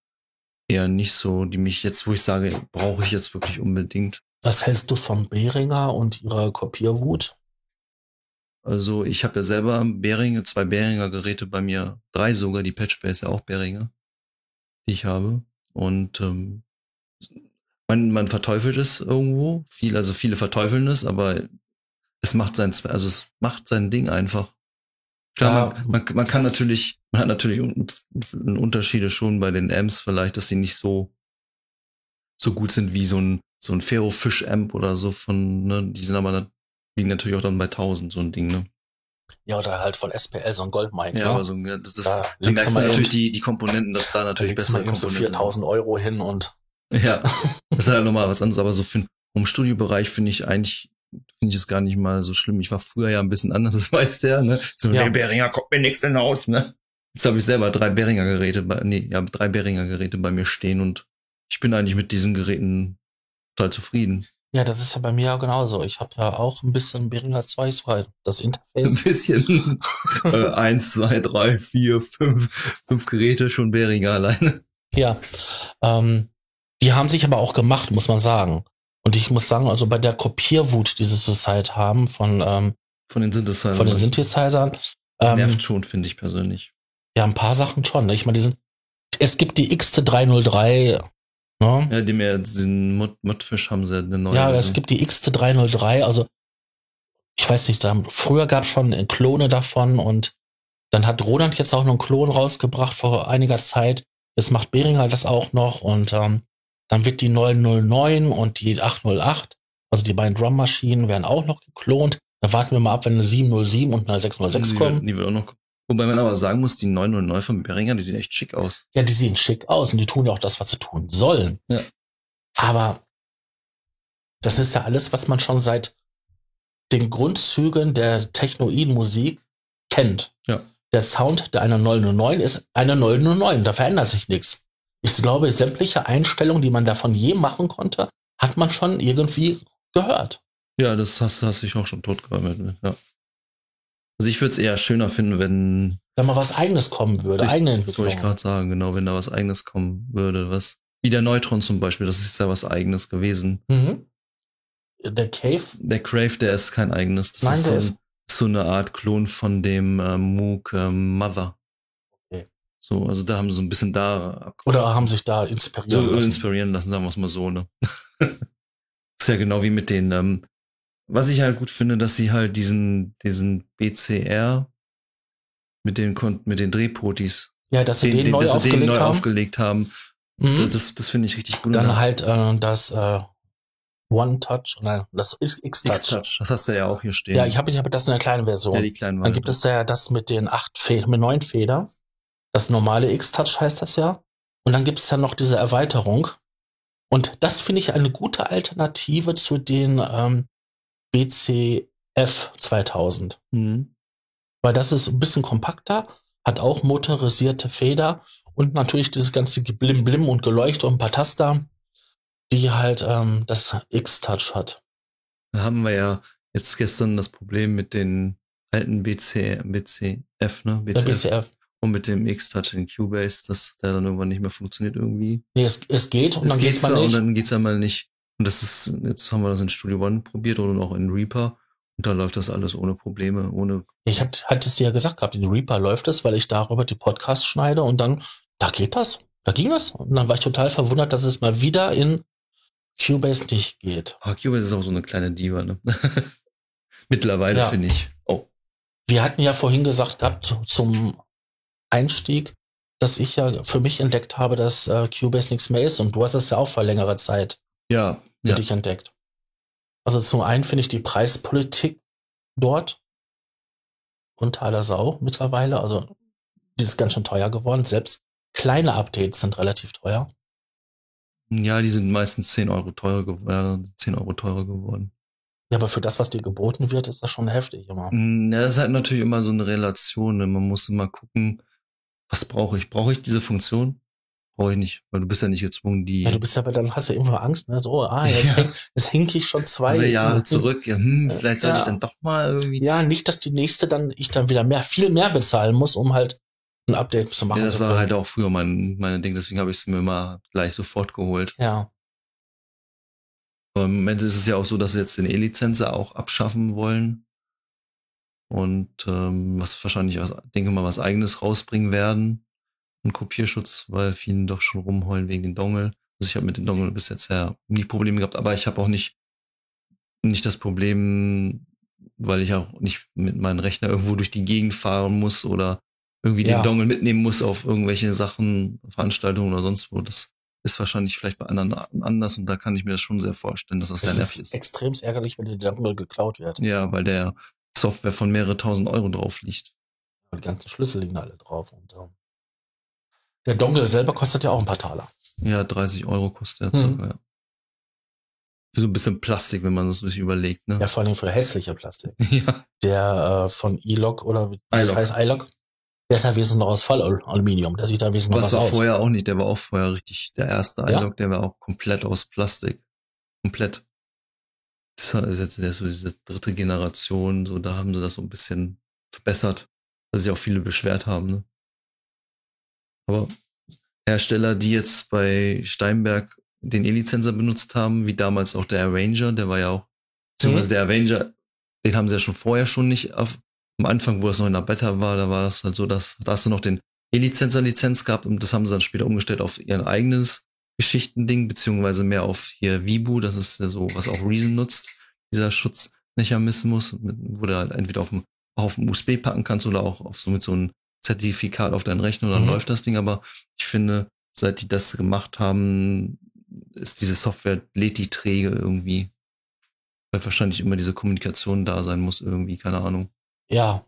Speaker 2: eher nicht so, die mich jetzt, wo ich sage, brauche ich jetzt wirklich unbedingt.
Speaker 1: Was hältst du vom Behringer und ihrer Kopierwut?
Speaker 2: Also ich habe ja selber Behringer, zwei Behringer Geräte bei mir, drei sogar, die Patchbase ist ja auch Behringer, die ich habe. Und ähm, man, man verteufelt es irgendwo, viel, also viele verteufeln es, aber es macht sein, also es macht sein Ding einfach. Klar,
Speaker 1: Ja.
Speaker 2: man, man, man kann natürlich, man hat natürlich un- un- Unterschiede schon bei den Amps vielleicht, dass sie nicht so so gut sind wie so ein so ein Ferro Fish Amp oder so von, ne, die sind aber liegen natürlich auch dann bei 1000 so ein Ding, ne?
Speaker 1: Ja, oder halt von SPL, so ein Goldmike.
Speaker 2: Ja,
Speaker 1: ne?
Speaker 2: aber so ein, das ist,
Speaker 1: Da
Speaker 2: dann merkst du natürlich die, die Komponenten, dass da
Speaker 1: da
Speaker 2: natürlich
Speaker 1: mal
Speaker 2: bessere
Speaker 1: eben so
Speaker 2: Komponenten
Speaker 1: 4000 Euro hin und
Speaker 2: Ja, das ist halt nochmal was anderes, aber so für im Studiobereich finde ich eigentlich, finde ich es gar nicht mal so schlimm. Ich war früher ja ein bisschen anders, das weiß der, ne? So,
Speaker 1: Ja.
Speaker 2: der Behringer kommt mir nichts hinaus, ne? Jetzt habe ich selber drei Behringer Geräte bei, nee, ja, drei Behringer Geräte bei mir stehen und ich bin eigentlich mit diesen Geräten total zufrieden.
Speaker 1: Ja, das ist ja bei mir ja genauso. Ich habe ja auch ein bisschen Behringer 2, sogar das
Speaker 2: Ein
Speaker 1: Interface.
Speaker 2: bisschen. äh, eins, zwei, drei, vier, fünf, fünf Geräte schon Behringer alleine.
Speaker 1: Ja, ähm, die haben sich aber auch gemacht, muss man sagen. Und ich muss sagen, also bei der Kopierwut, die sie zurzeit haben von, ähm,
Speaker 2: Von den Synthesizern.
Speaker 1: von den Synthesizern, ähm,
Speaker 2: Nervt schon, finde ich persönlich.
Speaker 1: ja, ein paar Sachen schon. Ne? Ich meine, die sind, es gibt die XT303, ne?
Speaker 2: Ja, die mehr, diesen Mod Modfish haben sie eine neue.
Speaker 1: Ja, es gibt die XT303, also ich weiß nicht, da, früher gab es schon Klone davon und dann hat Roland jetzt auch noch einen Klon rausgebracht vor einiger Zeit. Jetzt macht Behringer das auch noch und ähm, dann wird die 909 und die 808, also die beiden Drummaschinen werden auch noch geklont. Da warten wir mal ab, wenn eine 707 und eine 606
Speaker 2: die
Speaker 1: kommen.
Speaker 2: Wird, die wird auch noch. Wobei man aber sagen muss, die 909 von Behringer, die sieht echt schick aus.
Speaker 1: Ja, die sehen schick aus und die tun ja auch das, was sie tun sollen.
Speaker 2: Ja.
Speaker 1: Aber das ist ja alles, was man schon seit den Grundzügen der technoiden Musik kennt.
Speaker 2: Ja.
Speaker 1: Der Sound der einer 909 ist eine 909, da verändert sich nichts. Ich glaube, sämtliche Einstellungen, die man davon je machen konnte, hat man schon irgendwie gehört.
Speaker 2: Ja, das hast, hast ich auch schon tot mit. Ja. Also ich würde es eher schöner finden, wenn,
Speaker 1: Wenn mal was eigenes kommen würde,
Speaker 2: Ich-
Speaker 1: eigene
Speaker 2: das wollte ich
Speaker 1: Entwicklung.
Speaker 2: gerade sagen, genau, wenn da was eigenes kommen würde, was, wie der Neutron zum Beispiel, das ist ja was eigenes gewesen.
Speaker 1: Mhm. Der Cave,
Speaker 2: Der Crave, der ist kein eigenes. Das
Speaker 1: Nein,
Speaker 2: ist,
Speaker 1: der
Speaker 2: so,
Speaker 1: ist-
Speaker 2: ein, so eine Art Klon von dem ähm, Moog ähm, Mother.
Speaker 1: Okay.
Speaker 2: So, also da haben sie so ein bisschen da
Speaker 1: oder haben sich da inspiriert
Speaker 2: so
Speaker 1: lassen.
Speaker 2: inspirieren lassen, sagen wir es mal so, ne? ist ja genau wie mit den, ähm, was ich halt gut finde, dass sie halt diesen, diesen BCR mit den, mit den Drehpotis,
Speaker 1: Ja, dass sie
Speaker 2: den,
Speaker 1: den, neu
Speaker 2: dass sie
Speaker 1: aufgelegt
Speaker 2: den neu
Speaker 1: haben.
Speaker 2: aufgelegt haben.
Speaker 1: Mhm.
Speaker 2: Das, das finde ich richtig gut.
Speaker 1: Dann halt äh, das äh, One Touch, nein, das ist X-Touch.
Speaker 2: X-Touch, das hast du ja auch hier stehen.
Speaker 1: Ja, ich habe ich hab das in der kleinen Version.
Speaker 2: ja, die kleinen
Speaker 1: Dann gibt es ja das mit den acht Federn, mit neun Federn. Das normale X-Touch heißt das ja. Und dann gibt es ja noch diese Erweiterung. Und das finde ich eine gute Alternative zu den ähm, BCF 2000.
Speaker 2: Mhm.
Speaker 1: Weil das ist ein bisschen kompakter, hat auch motorisierte Feder und natürlich dieses ganze Blim Blim und Geleuchte und ein paar Taster. die halt ähm, das X-Touch hat.
Speaker 2: Da haben wir ja jetzt gestern das Problem mit den alten BC, BCF, ne?
Speaker 1: Der BCF.
Speaker 2: Und mit dem X-Touch in Cubase, dass der dann irgendwann nicht mehr funktioniert irgendwie.
Speaker 1: Nee, es, es geht und
Speaker 2: es
Speaker 1: dann
Speaker 2: geht
Speaker 1: geht's mal nicht.
Speaker 2: und dann geht's einmal nicht. Und das ist, jetzt haben wir das in Studio One probiert oder auch in Reaper. Und da läuft das alles ohne Probleme, ohne.
Speaker 1: Ich hab, hatte es dir ja gesagt gehabt, in Reaper läuft es, weil ich darüber die Podcasts schneide und dann, da geht das. Da ging es. Und dann war ich total verwundert, dass es mal wieder in Cubase nicht geht.
Speaker 2: Ah, Cubase ist auch so eine kleine Diva, ne? Mittlerweile
Speaker 1: Ja.
Speaker 2: finde ich. Oh.
Speaker 1: Wir hatten ja vorhin gesagt gehabt zu- zum Einstieg, dass ich ja für mich entdeckt habe, dass äh, Cubase nichts mehr ist und du hast es ja auch vor längerer Zeit
Speaker 2: Ja, ja.
Speaker 1: dich entdeckt. Also zum einen finde ich die Preispolitik dort unter aller Sau mittlerweile. Also die ist ganz schön teuer geworden. Selbst kleine Updates sind relativ teuer.
Speaker 2: Ja, die sind meistens 10 Euro teurer geworden, äh, 10 Euro teurer geworden.
Speaker 1: Ja, aber für das, was dir geboten wird, ist das schon heftig immer.
Speaker 2: Mm, Ja, das ist halt natürlich immer so eine Relation. Ne? Man muss immer gucken, was brauche ich? Brauche ich diese Funktion? Brauche ich nicht, weil du bist ja nicht gezwungen, die
Speaker 1: Ja, du bist ja, aber dann hast du immer Angst, ne? So, ah, jetzt,
Speaker 2: Ja.
Speaker 1: hink, jetzt hink ich schon zwei
Speaker 2: zwei Jahre zurück. Ja, hm, vielleicht sollte
Speaker 1: Ja.
Speaker 2: ich dann doch mal irgendwie.
Speaker 1: Ja, nicht, dass die nächste dann, ich dann wieder mehr, viel mehr bezahlen muss, um halt ein Update zu machen.
Speaker 2: Ja, das war halt auch früher mein, meine Ding, deswegen habe ich es mir immer gleich sofort geholt.
Speaker 1: Ja,
Speaker 2: Aber im Moment ist es ja auch so, dass sie jetzt den E-Lizenzer auch abschaffen wollen. Und ähm, was wahrscheinlich, was, denke mal, was eigenes rausbringen werden. Ein Kopierschutz, weil vielen doch schon rumheulen wegen den Dongle. Also ich habe mit dem Dongle bis jetzt ja nie Probleme gehabt, aber ich habe auch nicht, nicht das Problem, weil ich auch nicht mit meinem Rechner irgendwo durch die Gegend fahren muss oder irgendwie
Speaker 1: Ja.
Speaker 2: den Dongle mitnehmen muss auf irgendwelche Sachen, Veranstaltungen oder sonst wo. Das ist wahrscheinlich vielleicht bei anderen anders und da kann ich mir das schon sehr vorstellen, dass das sehr nervig
Speaker 1: ist
Speaker 2: ist.
Speaker 1: extrem ärgerlich, wenn der Dongle geklaut wird.
Speaker 2: Ja, weil der Software von mehrere tausend Euro drauf liegt.
Speaker 1: Die ganzen Schlüssel liegen alle drauf. Und, ähm, der Dongle selber kostet ja auch ein paar Taler.
Speaker 2: Ja, 30 Euro kostet
Speaker 1: Mhm.
Speaker 2: circa, ja. Für so ein bisschen Plastik, wenn man das sich überlegt, ne?
Speaker 1: Ja, vor allem für hässliche Plastik.
Speaker 2: Ja.
Speaker 1: Der äh, von E-Log oder wie das heißt iLog, der ist ja wesentlich noch aus Fallaluminium. Der sieht da wesentlich noch was
Speaker 2: es war
Speaker 1: aus.
Speaker 2: vorher auch nicht, der war auch vorher richtig, der erste
Speaker 1: Ja?
Speaker 2: iLog, der war auch komplett aus Plastik. Komplett. Das ist jetzt der so diese dritte Generation, so da haben sie das so ein bisschen verbessert, weil sich auch viele beschwert haben, ne? Aber Hersteller, die jetzt bei Steinberg den E-Lizenser benutzt haben, wie damals auch der Arranger, der war ja auch, beziehungsweise
Speaker 1: Mhm.
Speaker 2: der Arranger, den haben sie ja schon vorher schon nicht auf, am Anfang, wo das noch in der Beta war, da war es halt so, dass, da hast du noch den E-Lizenzer-Lizenz gehabt und das haben sie dann später umgestellt auf ihr eigenes Geschichtending, beziehungsweise mehr auf hier Vibu, das ist ja so, was auch Reason nutzt, dieser Schutzmechanismus, wo du halt entweder auf dem, auf dem USB packen kannst oder auch auf so mit so einem Zertifikat auf deinen Rechner und dann
Speaker 1: Mhm.
Speaker 2: läuft das Ding, aber ich finde, seit die das gemacht haben, ist diese Software, lädt die träge irgendwie. Weil wahrscheinlich immer diese Kommunikation da sein muss, irgendwie, keine Ahnung.
Speaker 1: Ja.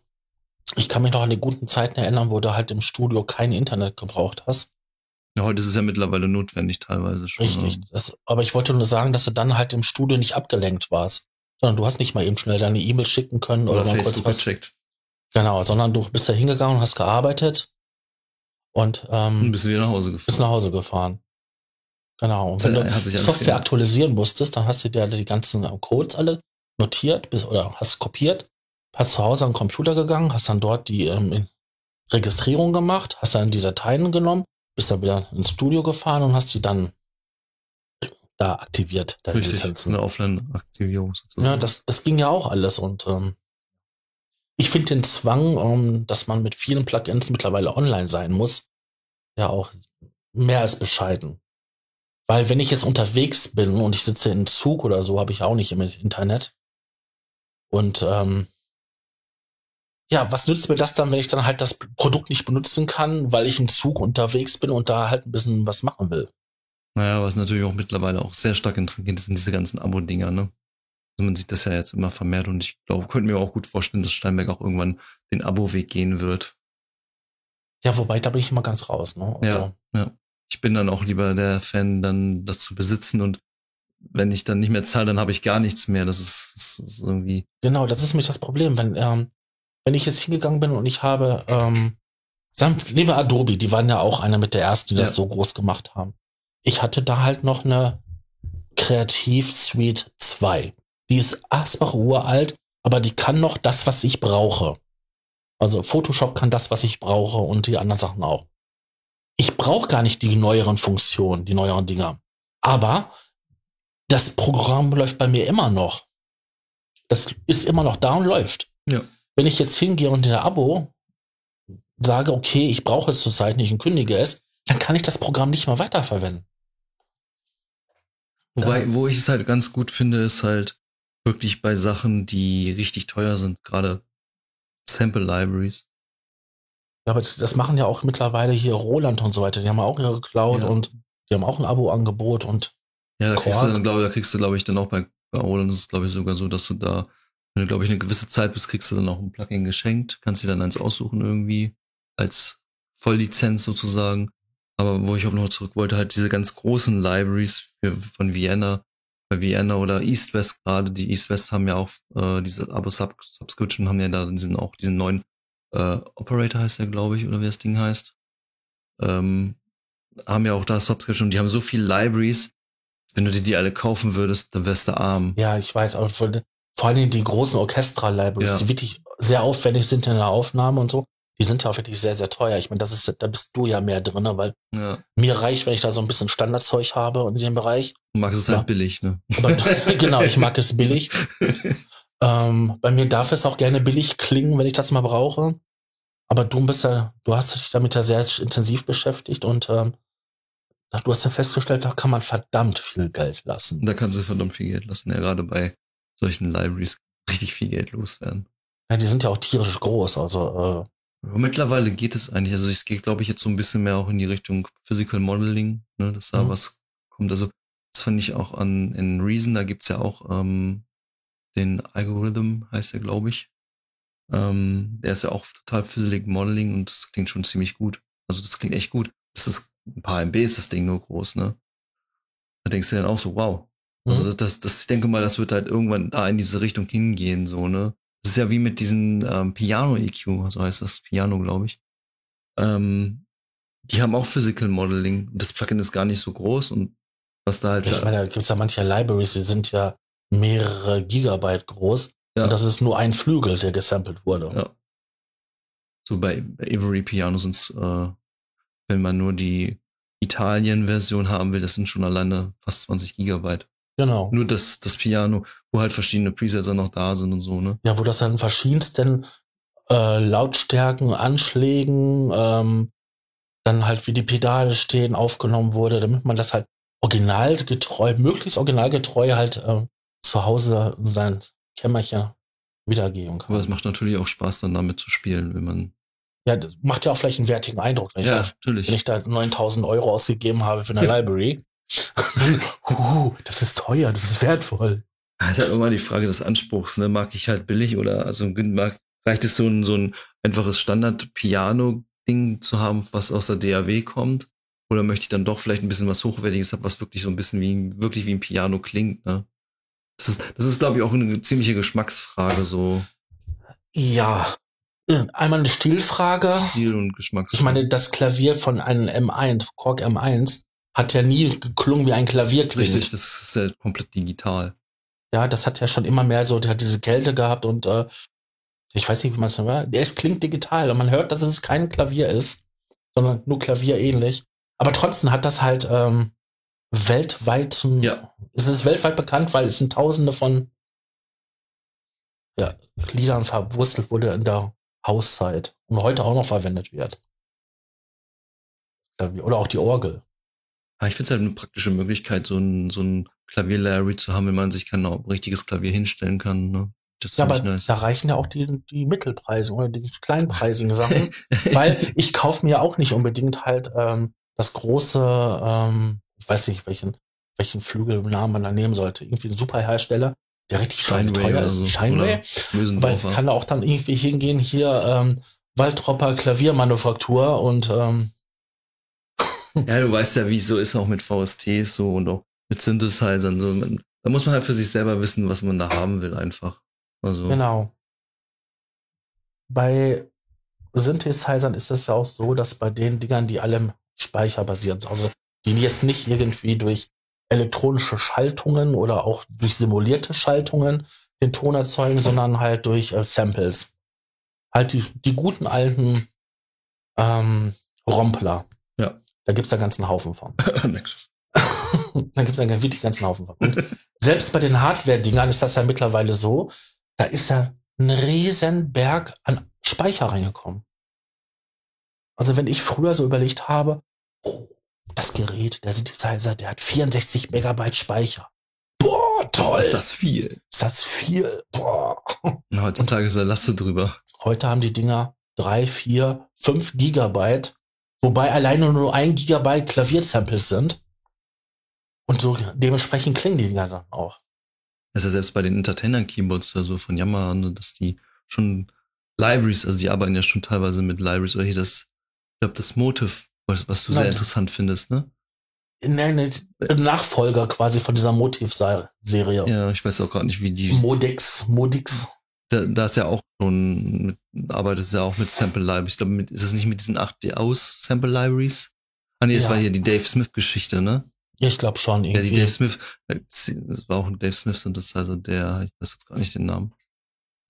Speaker 1: Ich kann mich noch an die guten Zeiten erinnern, wo du halt im Studio kein Internet gebraucht hast.
Speaker 2: Ja, heute ist es ja mittlerweile notwendig teilweise schon.
Speaker 1: Richtig.
Speaker 2: ne?
Speaker 1: Das, aber ich wollte nur sagen, dass du dann halt im Studio nicht abgelenkt warst. Sondern du hast nicht mal eben schnell deine E-Mail schicken können oder,
Speaker 2: Oder
Speaker 1: mal kurz
Speaker 2: Facebook
Speaker 1: was.
Speaker 2: gecheckt.
Speaker 1: Genau, sondern du bist da hingegangen, hast gearbeitet und ähm,
Speaker 2: bist wieder nach Hause
Speaker 1: bist
Speaker 2: gefahren.
Speaker 1: nach Hause gefahren. Genau. Und
Speaker 2: Das
Speaker 1: wenn
Speaker 2: hat-
Speaker 1: du Software
Speaker 2: geändert.
Speaker 1: aktualisieren musstest, dann hast du dir die ganzen äh, Codes alle notiert bis, oder hast kopiert, hast zu Hause an den Computer gegangen, hast dann dort die ähm, Registrierung gemacht, hast dann die Dateien genommen, bist dann wieder ins Studio gefahren und hast die dann da aktiviert, deine
Speaker 2: Richtig,
Speaker 1: Lizenzen.
Speaker 2: eine Offline-Aktivierung sozusagen.
Speaker 1: Ja, das, das ging ja auch alles und ähm, ich finde den Zwang, ähm, dass man mit vielen Plugins mittlerweile online sein muss, ja auch mehr als bescheiden. Weil wenn ich jetzt unterwegs bin und ich sitze im Zug oder so, habe ich auch nicht im Internet. Und ähm, ja, was nützt mir das dann, wenn ich dann halt das Produkt nicht benutzen kann, weil ich im Zug unterwegs bin und da halt ein bisschen was machen will?
Speaker 2: Naja, was natürlich auch mittlerweile auch sehr stark interessiert sind diese ganzen Abo-Dinger, ne? Also man sieht das ja jetzt immer vermehrt und ich glaube, könnte mir auch gut vorstellen, dass Steinberg auch irgendwann den Abo-Weg gehen wird.
Speaker 1: Ja, wobei, da bin ich immer ganz raus. Ne? Also,
Speaker 2: Ja. Ich bin dann auch lieber der Fan, dann das zu besitzen und wenn ich dann nicht mehr zahle, dann habe ich gar nichts mehr. Das ist, das ist irgendwie.
Speaker 1: Genau, das ist nämlich das Problem. Wenn, ähm, wenn ich jetzt hingegangen bin und ich habe, ähm, sagen wir, nehmen wir Adobe, die waren ja auch einer mit der ersten, die das
Speaker 2: Ja.
Speaker 1: so groß gemacht haben. Ich hatte da halt noch eine Kreativ Suite 2. Die ist Asbach uralt, aber die kann noch das, was ich brauche. Also Photoshop kann das, was ich brauche und die anderen Sachen auch. Ich brauche gar nicht die neueren Funktionen, die neueren Dinger. Aber das Programm läuft bei mir immer noch. Das ist immer noch da und läuft.
Speaker 2: Ja.
Speaker 1: Wenn ich jetzt hingehe und in der Abo sage, okay, ich brauche es zurzeit nicht und kündige es, dann kann ich das Programm nicht mehr weiterverwenden.
Speaker 2: Wobei, wo ich es halt ganz gut finde, ist halt wirklich bei Sachen, die richtig teuer sind, gerade Sample Libraries.
Speaker 1: Ja, aber das machen ja auch mittlerweile hier Roland und so weiter. Die haben auch ihre Cloud
Speaker 2: Ja.
Speaker 1: und die haben auch ein Abo-Angebot und
Speaker 2: Ja, da kriegst du dann, glaube da kriegst du, glaube ich, dann auch bei, bei Roland ist es, glaube ich, sogar so, dass du da, wenn du, glaube ich, eine gewisse Zeit bist, kriegst du dann auch ein Plugin geschenkt, kannst dir dann eins aussuchen irgendwie, als Volllizenz sozusagen. Aber wo ich auch noch zurück wollte, halt diese ganz großen Libraries für, von Vienna, bei Vienna oder East West gerade, die East West haben ja auch äh, diese Abo-Subscription, haben ja da diesen, auch diesen neuen äh, Operator heißt der, glaube ich, oder wie das Ding heißt. Ähm, haben ja auch da Subscription, die haben so viele Libraries, wenn du dir die alle kaufen würdest, dann wärst du arm.
Speaker 1: ja, ich weiß, aber vor, vor allen Dingen die großen Orchestra-Libraries,
Speaker 2: Ja.
Speaker 1: die wirklich sehr aufwendig sind in der Aufnahme und so, die sind ja auch wirklich sehr, sehr teuer. Ich meine, das ist, da bist du ja mehr drin, weil
Speaker 2: Ja.
Speaker 1: mir reicht, wenn ich da so ein bisschen Standardzeug habe in dem Bereich.
Speaker 2: Du magst es
Speaker 1: Ja.
Speaker 2: halt billig, ne?
Speaker 1: Aber genau, ich mag es billig. Ähm, bei mir darf es auch gerne billig klingen, wenn ich das mal brauche. Aber du bist ja, du hast dich damit ja sehr intensiv beschäftigt und ähm, du hast ja festgestellt, da kann man verdammt viel Geld lassen.
Speaker 2: da kannst du verdammt viel Geld lassen. Ja, gerade bei solchen Libraries richtig viel Geld loswerden.
Speaker 1: Ja, die sind ja auch tierisch groß, also
Speaker 2: Aber mittlerweile geht es eigentlich. Also es geht, glaube ich, jetzt so ein bisschen mehr auch in die Richtung Physical Modeling, ne, dass da
Speaker 1: Mhm.
Speaker 2: was kommt. Also das fand ich auch an in Reason, da gibt's ja auch ähm, den Algorithm, heißt der, glaube ich. Ähm, der ist ja auch total Physical Modeling und das klingt schon ziemlich gut. Also das klingt echt gut. Das ist ein paar MB ist das Ding nur groß, ne? Da denkst du dann auch so, wow. Also
Speaker 1: Mhm.
Speaker 2: das, das, das, ich denke mal, das wird halt irgendwann da in diese Richtung hingehen, so, ne? Das ist ja wie mit diesen ähm, Piano-EQ, so heißt das Piano, glaube ich. Ähm, die haben auch Physical Modeling das Plugin ist gar nicht so groß und was da halt
Speaker 1: ich meine, da gibt's ja manche Libraries, die sind ja mehrere Gigabyte groß.
Speaker 2: Ja.
Speaker 1: Und das ist nur ein Flügel, der gesampelt wurde.
Speaker 2: Ja. so bei, bei Avery Piano sind's, äh, wenn man nur die Italien-Version haben will, das sind schon alleine fast 20 Gigabyte.
Speaker 1: Genau.
Speaker 2: Nur das, das Piano, wo halt verschiedene Presets noch da sind und so, ne?
Speaker 1: Ja, wo das dann verschiedensten äh, Lautstärken, Anschlägen, ähm, dann halt wie die Pedale stehen, aufgenommen wurde, damit man das halt originalgetreu, möglichst originalgetreu halt äh, zu Hause in sein Kämmerchen wiedergeben kann.
Speaker 2: Aber es macht natürlich auch Spaß, dann damit zu spielen, wenn man.
Speaker 1: ja, das macht ja auch vielleicht einen wertigen Eindruck, wenn,
Speaker 2: Ja,
Speaker 1: ich, da,
Speaker 2: natürlich.
Speaker 1: wenn ich da 9000 Euro ausgegeben habe für eine Library. Uh, das ist teuer, das ist wertvoll.
Speaker 2: Ja, ist halt immer die Frage des Anspruchs, ne? Mag ich halt billig oder also mag, reicht es so ein, so ein einfaches Standard-Piano-Ding zu haben, was aus der DAW kommt? Oder möchte ich dann doch vielleicht ein bisschen was Hochwertiges haben, was wirklich so ein bisschen wie, wirklich wie ein Piano klingt, ne? Das ist, das ist, glaube ich, auch eine ziemliche Geschmacksfrage, so
Speaker 1: Ja. Einmal eine Stilfrage.
Speaker 2: Stil und Geschmacksfrage.
Speaker 1: Ich meine, das Klavier von einem M1, Korg M1, hat ja nie geklungen wie ein Klavier klingt.
Speaker 2: Richtig, das ist ja komplett digital.
Speaker 1: Ja, das hat ja schon immer mehr so, der hat diese Kälte gehabt und äh, ich weiß nicht, wie man es nennt. Es klingt digital und man hört, dass es kein Klavier ist, sondern nur Klavier ähnlich. Aber trotzdem hat das halt ähm, weltweit,
Speaker 2: Ja.
Speaker 1: es ist weltweit bekannt, weil es sind Tausende von ja, Liedern verwurstelt wurde in der Hauszeit und heute auch noch verwendet wird. Oder auch die Orgel.
Speaker 2: Ja, ich finde es halt eine praktische Möglichkeit, so ein, so ein Klavier-Larry zu haben, wenn man sich kein richtiges Klavier hinstellen kann. Ne? Das ist
Speaker 1: Ja, aber
Speaker 2: nice.
Speaker 1: da reichen ja auch die, die Mittelpreise oder die kleinpreisigen Sachen. weil ich kaufe mir auch nicht unbedingt halt ähm, das große, ähm, ich weiß nicht, welchen, welchen Flügelnamen man da nehmen sollte. Irgendwie ein Superhersteller, der richtig
Speaker 2: Steinway
Speaker 1: teuer ist.
Speaker 2: so.
Speaker 1: Steinway. Weil es kann auch dann irgendwie hingehen, hier ähm, Waldropper Klaviermanufaktur und ähm,
Speaker 2: Ja, du weißt ja, wie es so ist, auch mit VSTs so und auch mit Synthesizern. So. Man, da muss man halt für sich selber wissen, was man da haben will, einfach. Also,
Speaker 1: Genau. Bei Synthesizern ist es ja auch so, dass bei den Dingern, die alle speicherbasiert sind, also die jetzt nicht irgendwie durch elektronische Schaltungen oder auch durch simulierte Schaltungen den Ton erzeugen, sondern halt durch äh, Samples. Halt die, die guten alten ähm, Rompler.
Speaker 2: Ja.
Speaker 1: Da gibt's da ganzen Haufen von.
Speaker 2: Nexus.
Speaker 1: da gibt's da wirklich ganzen Haufen von. Und selbst bei den Hardware-Dingern ist das ja mittlerweile so, da ist ja ein riesen Berg an Speicher reingekommen. Also wenn ich früher so überlegt habe, oh, das Gerät, der Synthesizer, der hat 64 Megabyte Speicher. Boah, toll.
Speaker 2: Ist das viel?
Speaker 1: Ist das viel? Boah.
Speaker 2: Heutzutage ist da Laste drüber.
Speaker 1: Heute haben die Dinger drei, vier, fünf Gigabyte, wobei alleine nur ein Gigabyte Klaviersamples sind. Und so dementsprechend klingen die Dinger dann auch.
Speaker 2: Das ist ja selbst bei den Entertainer-Keyboards oder so von Yamaha, ne, dass die schon Libraries, also die arbeiten ja schon teilweise mit Libraries oder hier das, ich glaube, das Motive, was, was du
Speaker 1: Nein.
Speaker 2: sehr interessant findest, ne?
Speaker 1: Nein, Nachfolger quasi von dieser Motiv-Serie.
Speaker 2: Ja, ich weiß auch gar nicht, wie die.
Speaker 1: Modix, Modix.
Speaker 2: Da, da ist ja auch schon, mit, arbeitet es ja auch mit Sample Libraries. Ich glaube, ist das nicht mit diesen 8D aus Sample Libraries? Ah nee, das
Speaker 1: Ja.
Speaker 2: war hier die Dave Smith-Geschichte, ne?
Speaker 1: Ich glaube schon
Speaker 2: Ja, die
Speaker 1: irgendwie.
Speaker 2: Dave Smith, äh, das war auch ein Dave Smith Synthesizer, der, ich weiß jetzt gar nicht den Namen,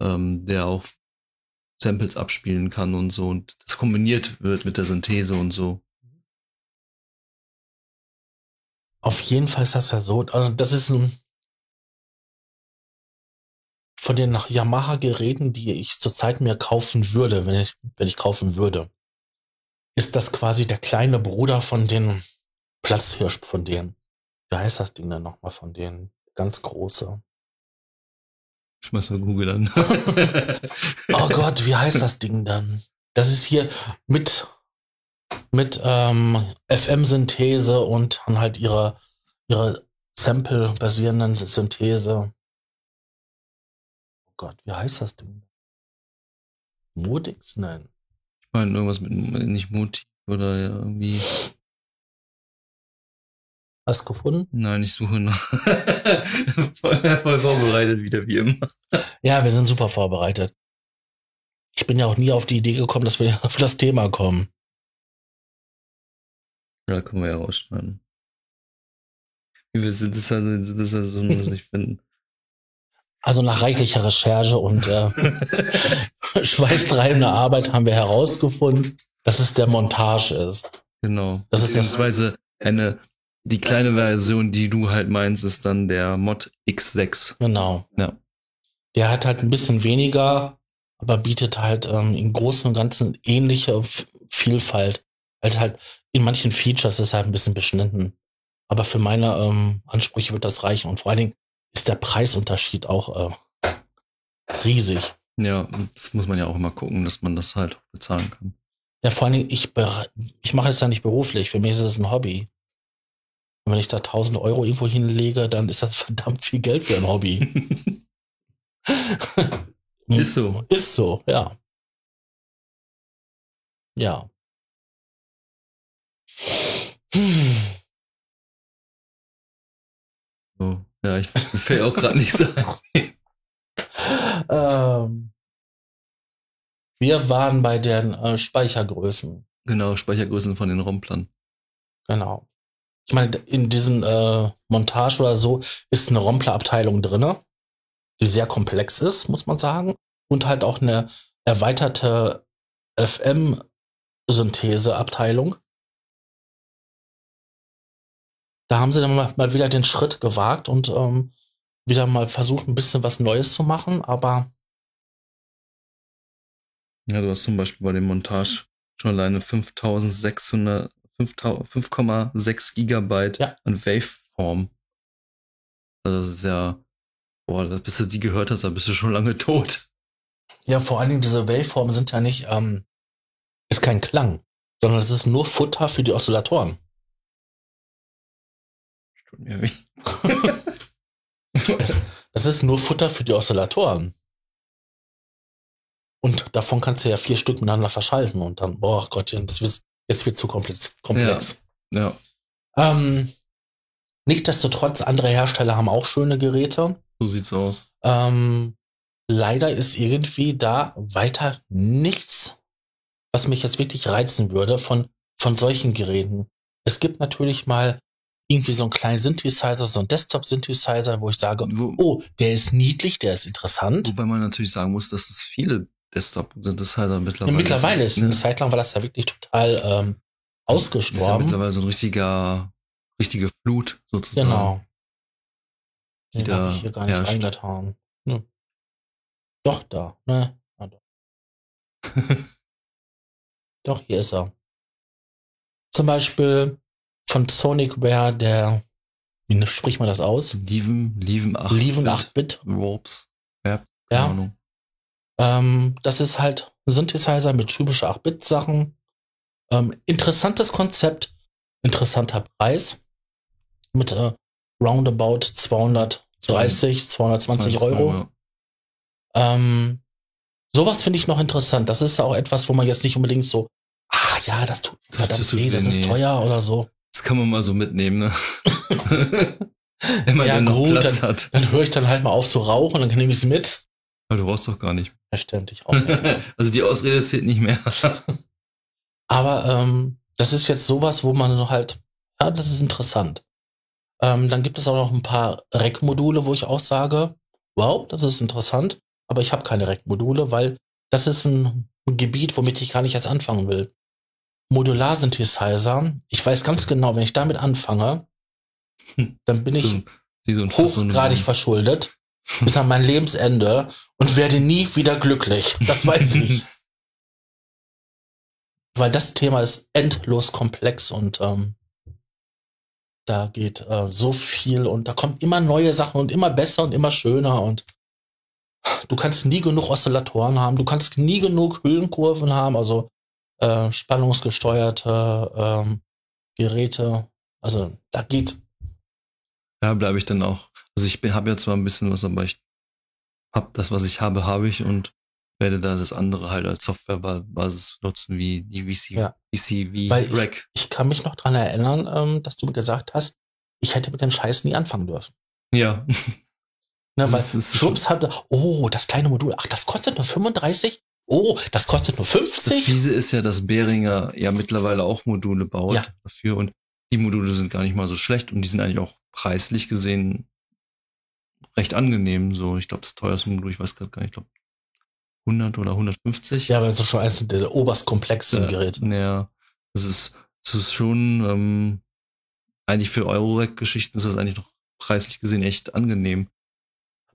Speaker 2: ähm, der auch Samples abspielen kann und so und das kombiniert wird mit der Synthese und so.
Speaker 1: Auf jeden Fall ist das ja so. Also das ist ein von den Yamaha-Geräten, die ich zurzeit mir kaufen würde, wenn ich, wenn ich kaufen würde, ist das quasi der kleine Bruder von den Platzhirsch von denen. Wie heißt das Ding denn nochmal von denen? Ganz große.
Speaker 2: Ich muss mal googeln.
Speaker 1: Oh Gott, wie heißt das Ding dann? Das ist hier mit, mit ähm, FM-Synthese und dann halt ihre, ihre Sample-basierenden Synthese. Gott, wie heißt das Ding? Modix? Nein.
Speaker 2: Ich meine, irgendwas mit nicht Motiv oder ja, irgendwie.
Speaker 1: Hast du gefunden?
Speaker 2: Nein, ich suche noch. voll, voll vorbereitet wieder wie immer.
Speaker 1: Ja, wir sind super vorbereitet. Ich bin ja auch nie auf die Idee gekommen, dass wir auf das Thema kommen.
Speaker 2: Ja, können wir ja rausschneiden. Wie wir sind, das ist ja, das ist ja so, muss ich finden.
Speaker 1: Also nach reichlicher Recherche und äh, schweißtreibender Arbeit haben wir herausgefunden, dass es der Montage ist.
Speaker 2: Genau.
Speaker 1: Das ist
Speaker 2: Beziehungsweise eine, die kleine Version, die du halt meinst, ist dann der Mod X6.
Speaker 1: Genau.
Speaker 2: Ja.
Speaker 1: Der hat halt ein bisschen weniger, aber bietet halt ähm, im Großen und Ganzen ähnliche F Vielfalt. Halt halt in manchen Features ist halt ein bisschen beschnitten. Aber für meine ähm, Ansprüche wird das reichen. Und vor allen Dingen ist der Preisunterschied auch äh, riesig.
Speaker 2: Ja, das muss man ja auch immer gucken, dass man das halt bezahlen kann.
Speaker 1: Ja, vor allen Dingen, ich, ich mache es ja nicht beruflich. Für mich ist es ein Hobby. Und wenn ich da 1000 Euro irgendwo hinlege, dann ist das verdammt viel Geld für ein Hobby.
Speaker 2: Ist so.
Speaker 1: Ist so, ja. Ja. Hm.
Speaker 2: So. Ja, ich fällt auch gerade nicht so ein.
Speaker 1: ähm, wir waren bei den äh, Speichergrößen.
Speaker 2: Genau, Speichergrößen von den Romplern.
Speaker 1: Genau. Ich meine, in diesem äh, Montage oder so ist eine Rompler-Abteilung drinne, die sehr komplex ist, muss man sagen. Und halt auch eine erweiterte FM-Synthese-Abteilung. Da haben sie dann mal, mal wieder den Schritt gewagt und ähm, wieder mal versucht, ein bisschen was Neues zu machen, aber
Speaker 2: Ja, du hast zum Beispiel bei dem Montage schon alleine 5600, 5000 5,6 Gigabyte
Speaker 1: Ja.
Speaker 2: an Waveform. Also das ist ja, boah, bis du die gehört hast, da bist du schon lange tot.
Speaker 1: ja, vor allen Dingen diese Waveformen sind ja nicht, ähm, ist kein Klang, sondern es ist nur Futter für die Oszillatoren.
Speaker 2: Ja, wie-
Speaker 1: Das ist nur Futter für die Oszillatoren. Und davon kannst du ja vier Stück miteinander verschalten und dann, boah Gottchen, das wird, jetzt wird zu komplex. komplex.
Speaker 2: ja,
Speaker 1: Ähm, Nichtsdestotrotz, andere Hersteller haben auch schöne Geräte.
Speaker 2: so sieht's aus.
Speaker 1: Ähm, leider ist irgendwie da weiter nichts, was mich jetzt wirklich reizen würde von, von solchen Geräten. Es gibt natürlich mal irgendwie so einen kleinen Synthesizer, so einen Desktop-Synthesizer, wo ich sage,
Speaker 2: Wo,
Speaker 1: oh, der ist niedlich, der ist interessant.
Speaker 2: wobei man natürlich sagen muss, dass es viele Desktop-Synthesizer
Speaker 1: Ja,
Speaker 2: mittlerweile
Speaker 1: mittlerweile ist
Speaker 2: gibt,
Speaker 1: eine
Speaker 2: ne?
Speaker 1: Zeit lang war das ja wirklich total ähm,
Speaker 2: Ist ja
Speaker 1: ausgestorben.
Speaker 2: mittlerweile so ein richtiger, richtige Flut sozusagen.
Speaker 1: genau.
Speaker 2: die
Speaker 1: Den habe ich hier gar nicht
Speaker 2: herrscht.
Speaker 1: reingetan. Hm. Doch, da. Ne? Ja, doch. doch, hier ist er. Zum Beispiel von Sonicware, der, wie spricht man das aus?
Speaker 2: Lieven, Lieven 8.
Speaker 1: Lieven
Speaker 2: Bit,
Speaker 1: 8-Bit.
Speaker 2: Warps. Ja,
Speaker 1: Ja.
Speaker 2: Ahnung.
Speaker 1: Ähm, das ist halt ein Synthesizer mit typische 8-Bit-Sachen. Ähm, interessantes Konzept, interessanter Preis. Mit äh, roundabout 230, 220 Euro.
Speaker 2: Ja.
Speaker 1: Ähm, sowas finde ich noch interessant. Das ist auch etwas, wo man jetzt nicht unbedingt so, ah ja, das tut
Speaker 2: Das
Speaker 1: verdammt
Speaker 2: tut
Speaker 1: weh, das ist
Speaker 2: nee.
Speaker 1: teuer oder so.
Speaker 2: Das kann man mal so mitnehmen, ne? Wenn man
Speaker 1: Ja,
Speaker 2: dann noch
Speaker 1: gut,
Speaker 2: Platz hat.
Speaker 1: Dann höre ich dann halt mal auf zu rauchen, dann nehme ich es mit.
Speaker 2: Aber du brauchst doch gar nicht.
Speaker 1: Verständlich auch nicht.
Speaker 2: also die Ausrede zählt nicht mehr.
Speaker 1: Aber ähm, das ist jetzt sowas, wo man halt, ja, das ist interessant. Ähm, dann gibt es auch noch ein paar Rack-Module, wo ich auch sage, wow, das ist interessant, aber ich habe keine Rack-Module, weil das ist ein Gebiet, womit ich gar nicht erst anfangen will. Modular-Synthesizer, ich weiß ganz genau, wenn ich damit anfange, dann bin ich
Speaker 2: so,
Speaker 1: hochgradig verschuldet bis an mein Lebensende und werde nie wieder glücklich. Das weiß ich. Weil das Thema ist endlos komplex und ähm, da geht äh, so viel und da kommen immer neue Sachen und immer besser und immer schöner und du kannst nie genug Oszillatoren haben, du kannst nie genug Hüllenkurven haben, also äh, spannungsgesteuerte ähm, Geräte. Also da geht
Speaker 2: Da bleibe ich dann auch. Also ich habe ja zwar ein bisschen was, aber ich habe das, was ich habe, habe ich und werde da das andere halt als Softwarebasis nutzen, wie die VC,
Speaker 1: Ja.
Speaker 2: VC wie
Speaker 1: Weil ich-
Speaker 2: Rack.
Speaker 1: Ich kann mich noch dran erinnern, ähm, dass du mir gesagt hast, ich hätte mit den Scheiß nie anfangen dürfen.
Speaker 2: Ja.
Speaker 1: Ne,
Speaker 2: Das
Speaker 1: weil
Speaker 2: ist-
Speaker 1: Schwupps hatte, oh, das kleine Modul, ach, das kostet nur 35? Oh, das kostet nur
Speaker 2: Das
Speaker 1: 50?
Speaker 2: Fiese ist ja, dass Behringer ja mittlerweile auch Module baut
Speaker 1: Ja.
Speaker 2: dafür und die Module sind gar nicht mal so schlecht und die sind eigentlich auch preislich gesehen recht angenehm. So, ich glaube, das teuerste Modul, ich weiß gerade gar nicht, ich glaube 100 oder 150.
Speaker 1: Ja, aber das ist schon eines der oberst komplexen
Speaker 2: Äh,
Speaker 1: Geräte.
Speaker 2: Ja, das ist, das ist schon, ähm, eigentlich für Eurorack-Geschichten ist das eigentlich noch preislich gesehen echt angenehm.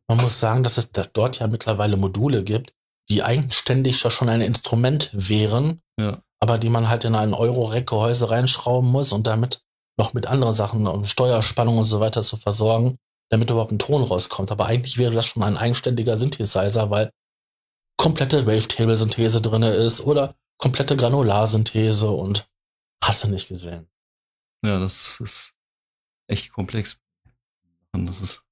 Speaker 1: Man muss sagen, dass es da dort ja mittlerweile Module gibt, die eigenständig ja schon ein Instrument wären,
Speaker 2: Ja.
Speaker 1: aber die man halt in ein Euro-Rack-Gehäuse reinschrauben muss und damit noch mit anderen Sachen und Steuerspannung und so weiter zu versorgen, damit überhaupt ein Ton rauskommt. Aber eigentlich wäre das schon ein eigenständiger Synthesizer, weil komplette Wavetable-Synthese drinne ist oder komplette Granularsynthese und hast du nicht gesehen.
Speaker 2: Ja, das ist echt komplex. Und das ist,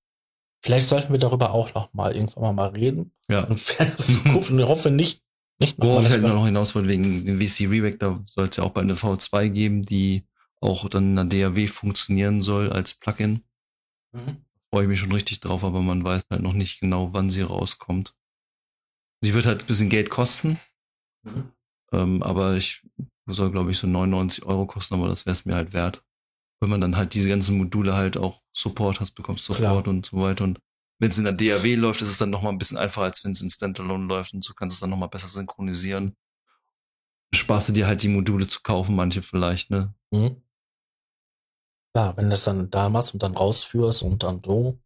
Speaker 1: Vielleicht sollten wir darüber auch noch mal irgendwann mal, reden.
Speaker 2: ja.
Speaker 1: Und Zukunft. Ich hoffe nicht, nicht noch
Speaker 2: Worauf halt
Speaker 1: wir-
Speaker 2: noch hinaus wollte, wegen dem VC Reback, da soll es ja auch bald eine V2 geben, die auch dann in der DAW funktionieren soll als Plugin.
Speaker 1: Mhm.
Speaker 2: Freue ich mich schon richtig drauf, aber man weiß halt noch nicht genau, wann sie rauskommt. Sie wird halt ein bisschen Geld kosten,
Speaker 1: Mhm.
Speaker 2: ähm, aber ich soll, glaube ich, so 99 Euro kosten, aber das wäre es mir halt wert. Wenn man dann halt diese ganzen Module halt auch Support hast, bekommst Support
Speaker 1: Klar.
Speaker 2: und so weiter. Und wenn es in der DAW läuft, ist es dann nochmal ein bisschen einfacher, als wenn es in Standalone läuft und so kannst du es dann nochmal besser synchronisieren. Sparst du dir halt die Module zu kaufen, manche vielleicht, ne?
Speaker 1: Mhm. Klar, wenn du das dann da machst und dann rausführst und dann so.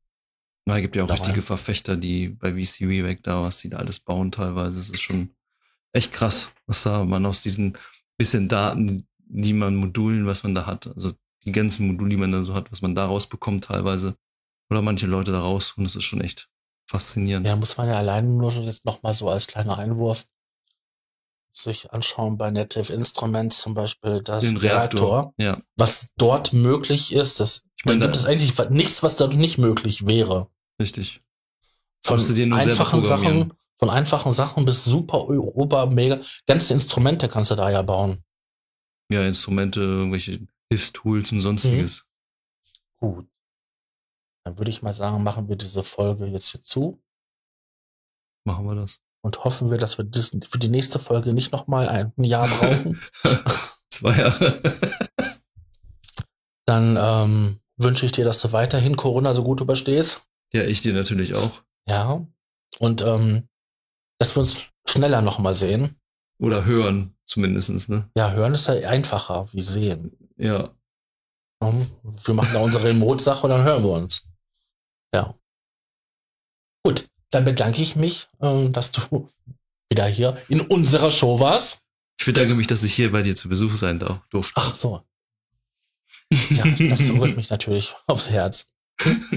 Speaker 2: Na, gibt ja auch
Speaker 1: Da
Speaker 2: richtige. Verfechter, die bei VC Reback da, was die da alles bauen teilweise. Es ist schon echt krass, was da man aus diesen bisschen Daten, die man Modulen, was man da hat, also die ganzen Module, die man da so hat, was man da rausbekommt teilweise. Oder manche Leute da raus und das ist schon echt faszinierend.
Speaker 1: Ja, muss man ja alleine nur schon jetzt noch mal so als kleiner Einwurf sich anschauen bei Native Instruments zum Beispiel das
Speaker 2: Den
Speaker 1: Reaktor,
Speaker 2: Reaktor. Ja.
Speaker 1: was dort möglich ist. Das,
Speaker 2: Ich meine,
Speaker 1: da gibt
Speaker 2: da-
Speaker 1: es eigentlich nichts, was dort nicht möglich wäre.
Speaker 2: Richtig.
Speaker 1: Von einfachen. Sachen, von einfachen Sachen bis super, ober, mega. Ganze Instrumente kannst du da ja bauen.
Speaker 2: Ja, Instrumente, irgendwelche Hilfstools und sonstiges.
Speaker 1: Gut. Dann würde ich mal sagen, machen wir diese Folge jetzt hier zu
Speaker 2: Machen wir das.
Speaker 1: und hoffen wir, dass wir das für die nächste Folge nicht noch mal ein Jahr brauchen.
Speaker 2: Zwei Jahre.
Speaker 1: Dann ähm, wünsche ich dir, dass du weiterhin Corona so gut überstehst.
Speaker 2: Ja, ich dir natürlich auch.
Speaker 1: Ja. Und ähm, dass wir uns schneller nochmal sehen.
Speaker 2: Oder hören, zumindestens, ne?
Speaker 1: Ja, hören ist ja einfacher wie sehen.
Speaker 2: Ja.
Speaker 1: Wir machen da unsere Remote-Sache und dann hören wir uns. Ja. Gut, dann bedanke ich mich, ähm, dass du wieder hier in unserer Show warst.
Speaker 2: Ich bedanke mich, dass ich hier bei dir zu Besuch sein darf, durfte.
Speaker 1: Ach so. Ja, das rührt mich natürlich aufs Herz.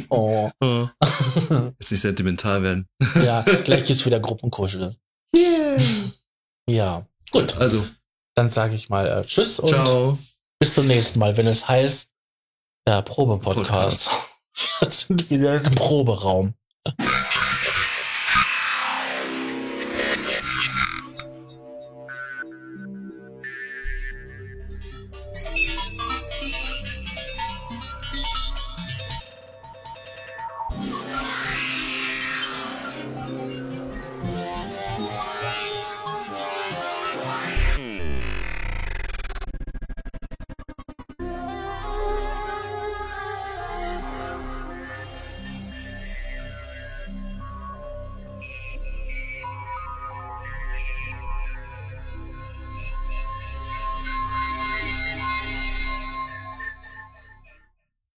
Speaker 1: Oh.
Speaker 2: Oh, jetzt nicht sentimental werden.
Speaker 1: Ja, gleich geht's wieder Gruppenkuscheln.
Speaker 2: Yeah.
Speaker 1: Ja, gut.
Speaker 2: Also,
Speaker 1: Dann sage ich mal äh, Tschüss und
Speaker 2: ciao.
Speaker 1: Bis zum nächsten Mal, wenn es heißt, der Probe-Podcast. Wir sind wieder im Proberaum.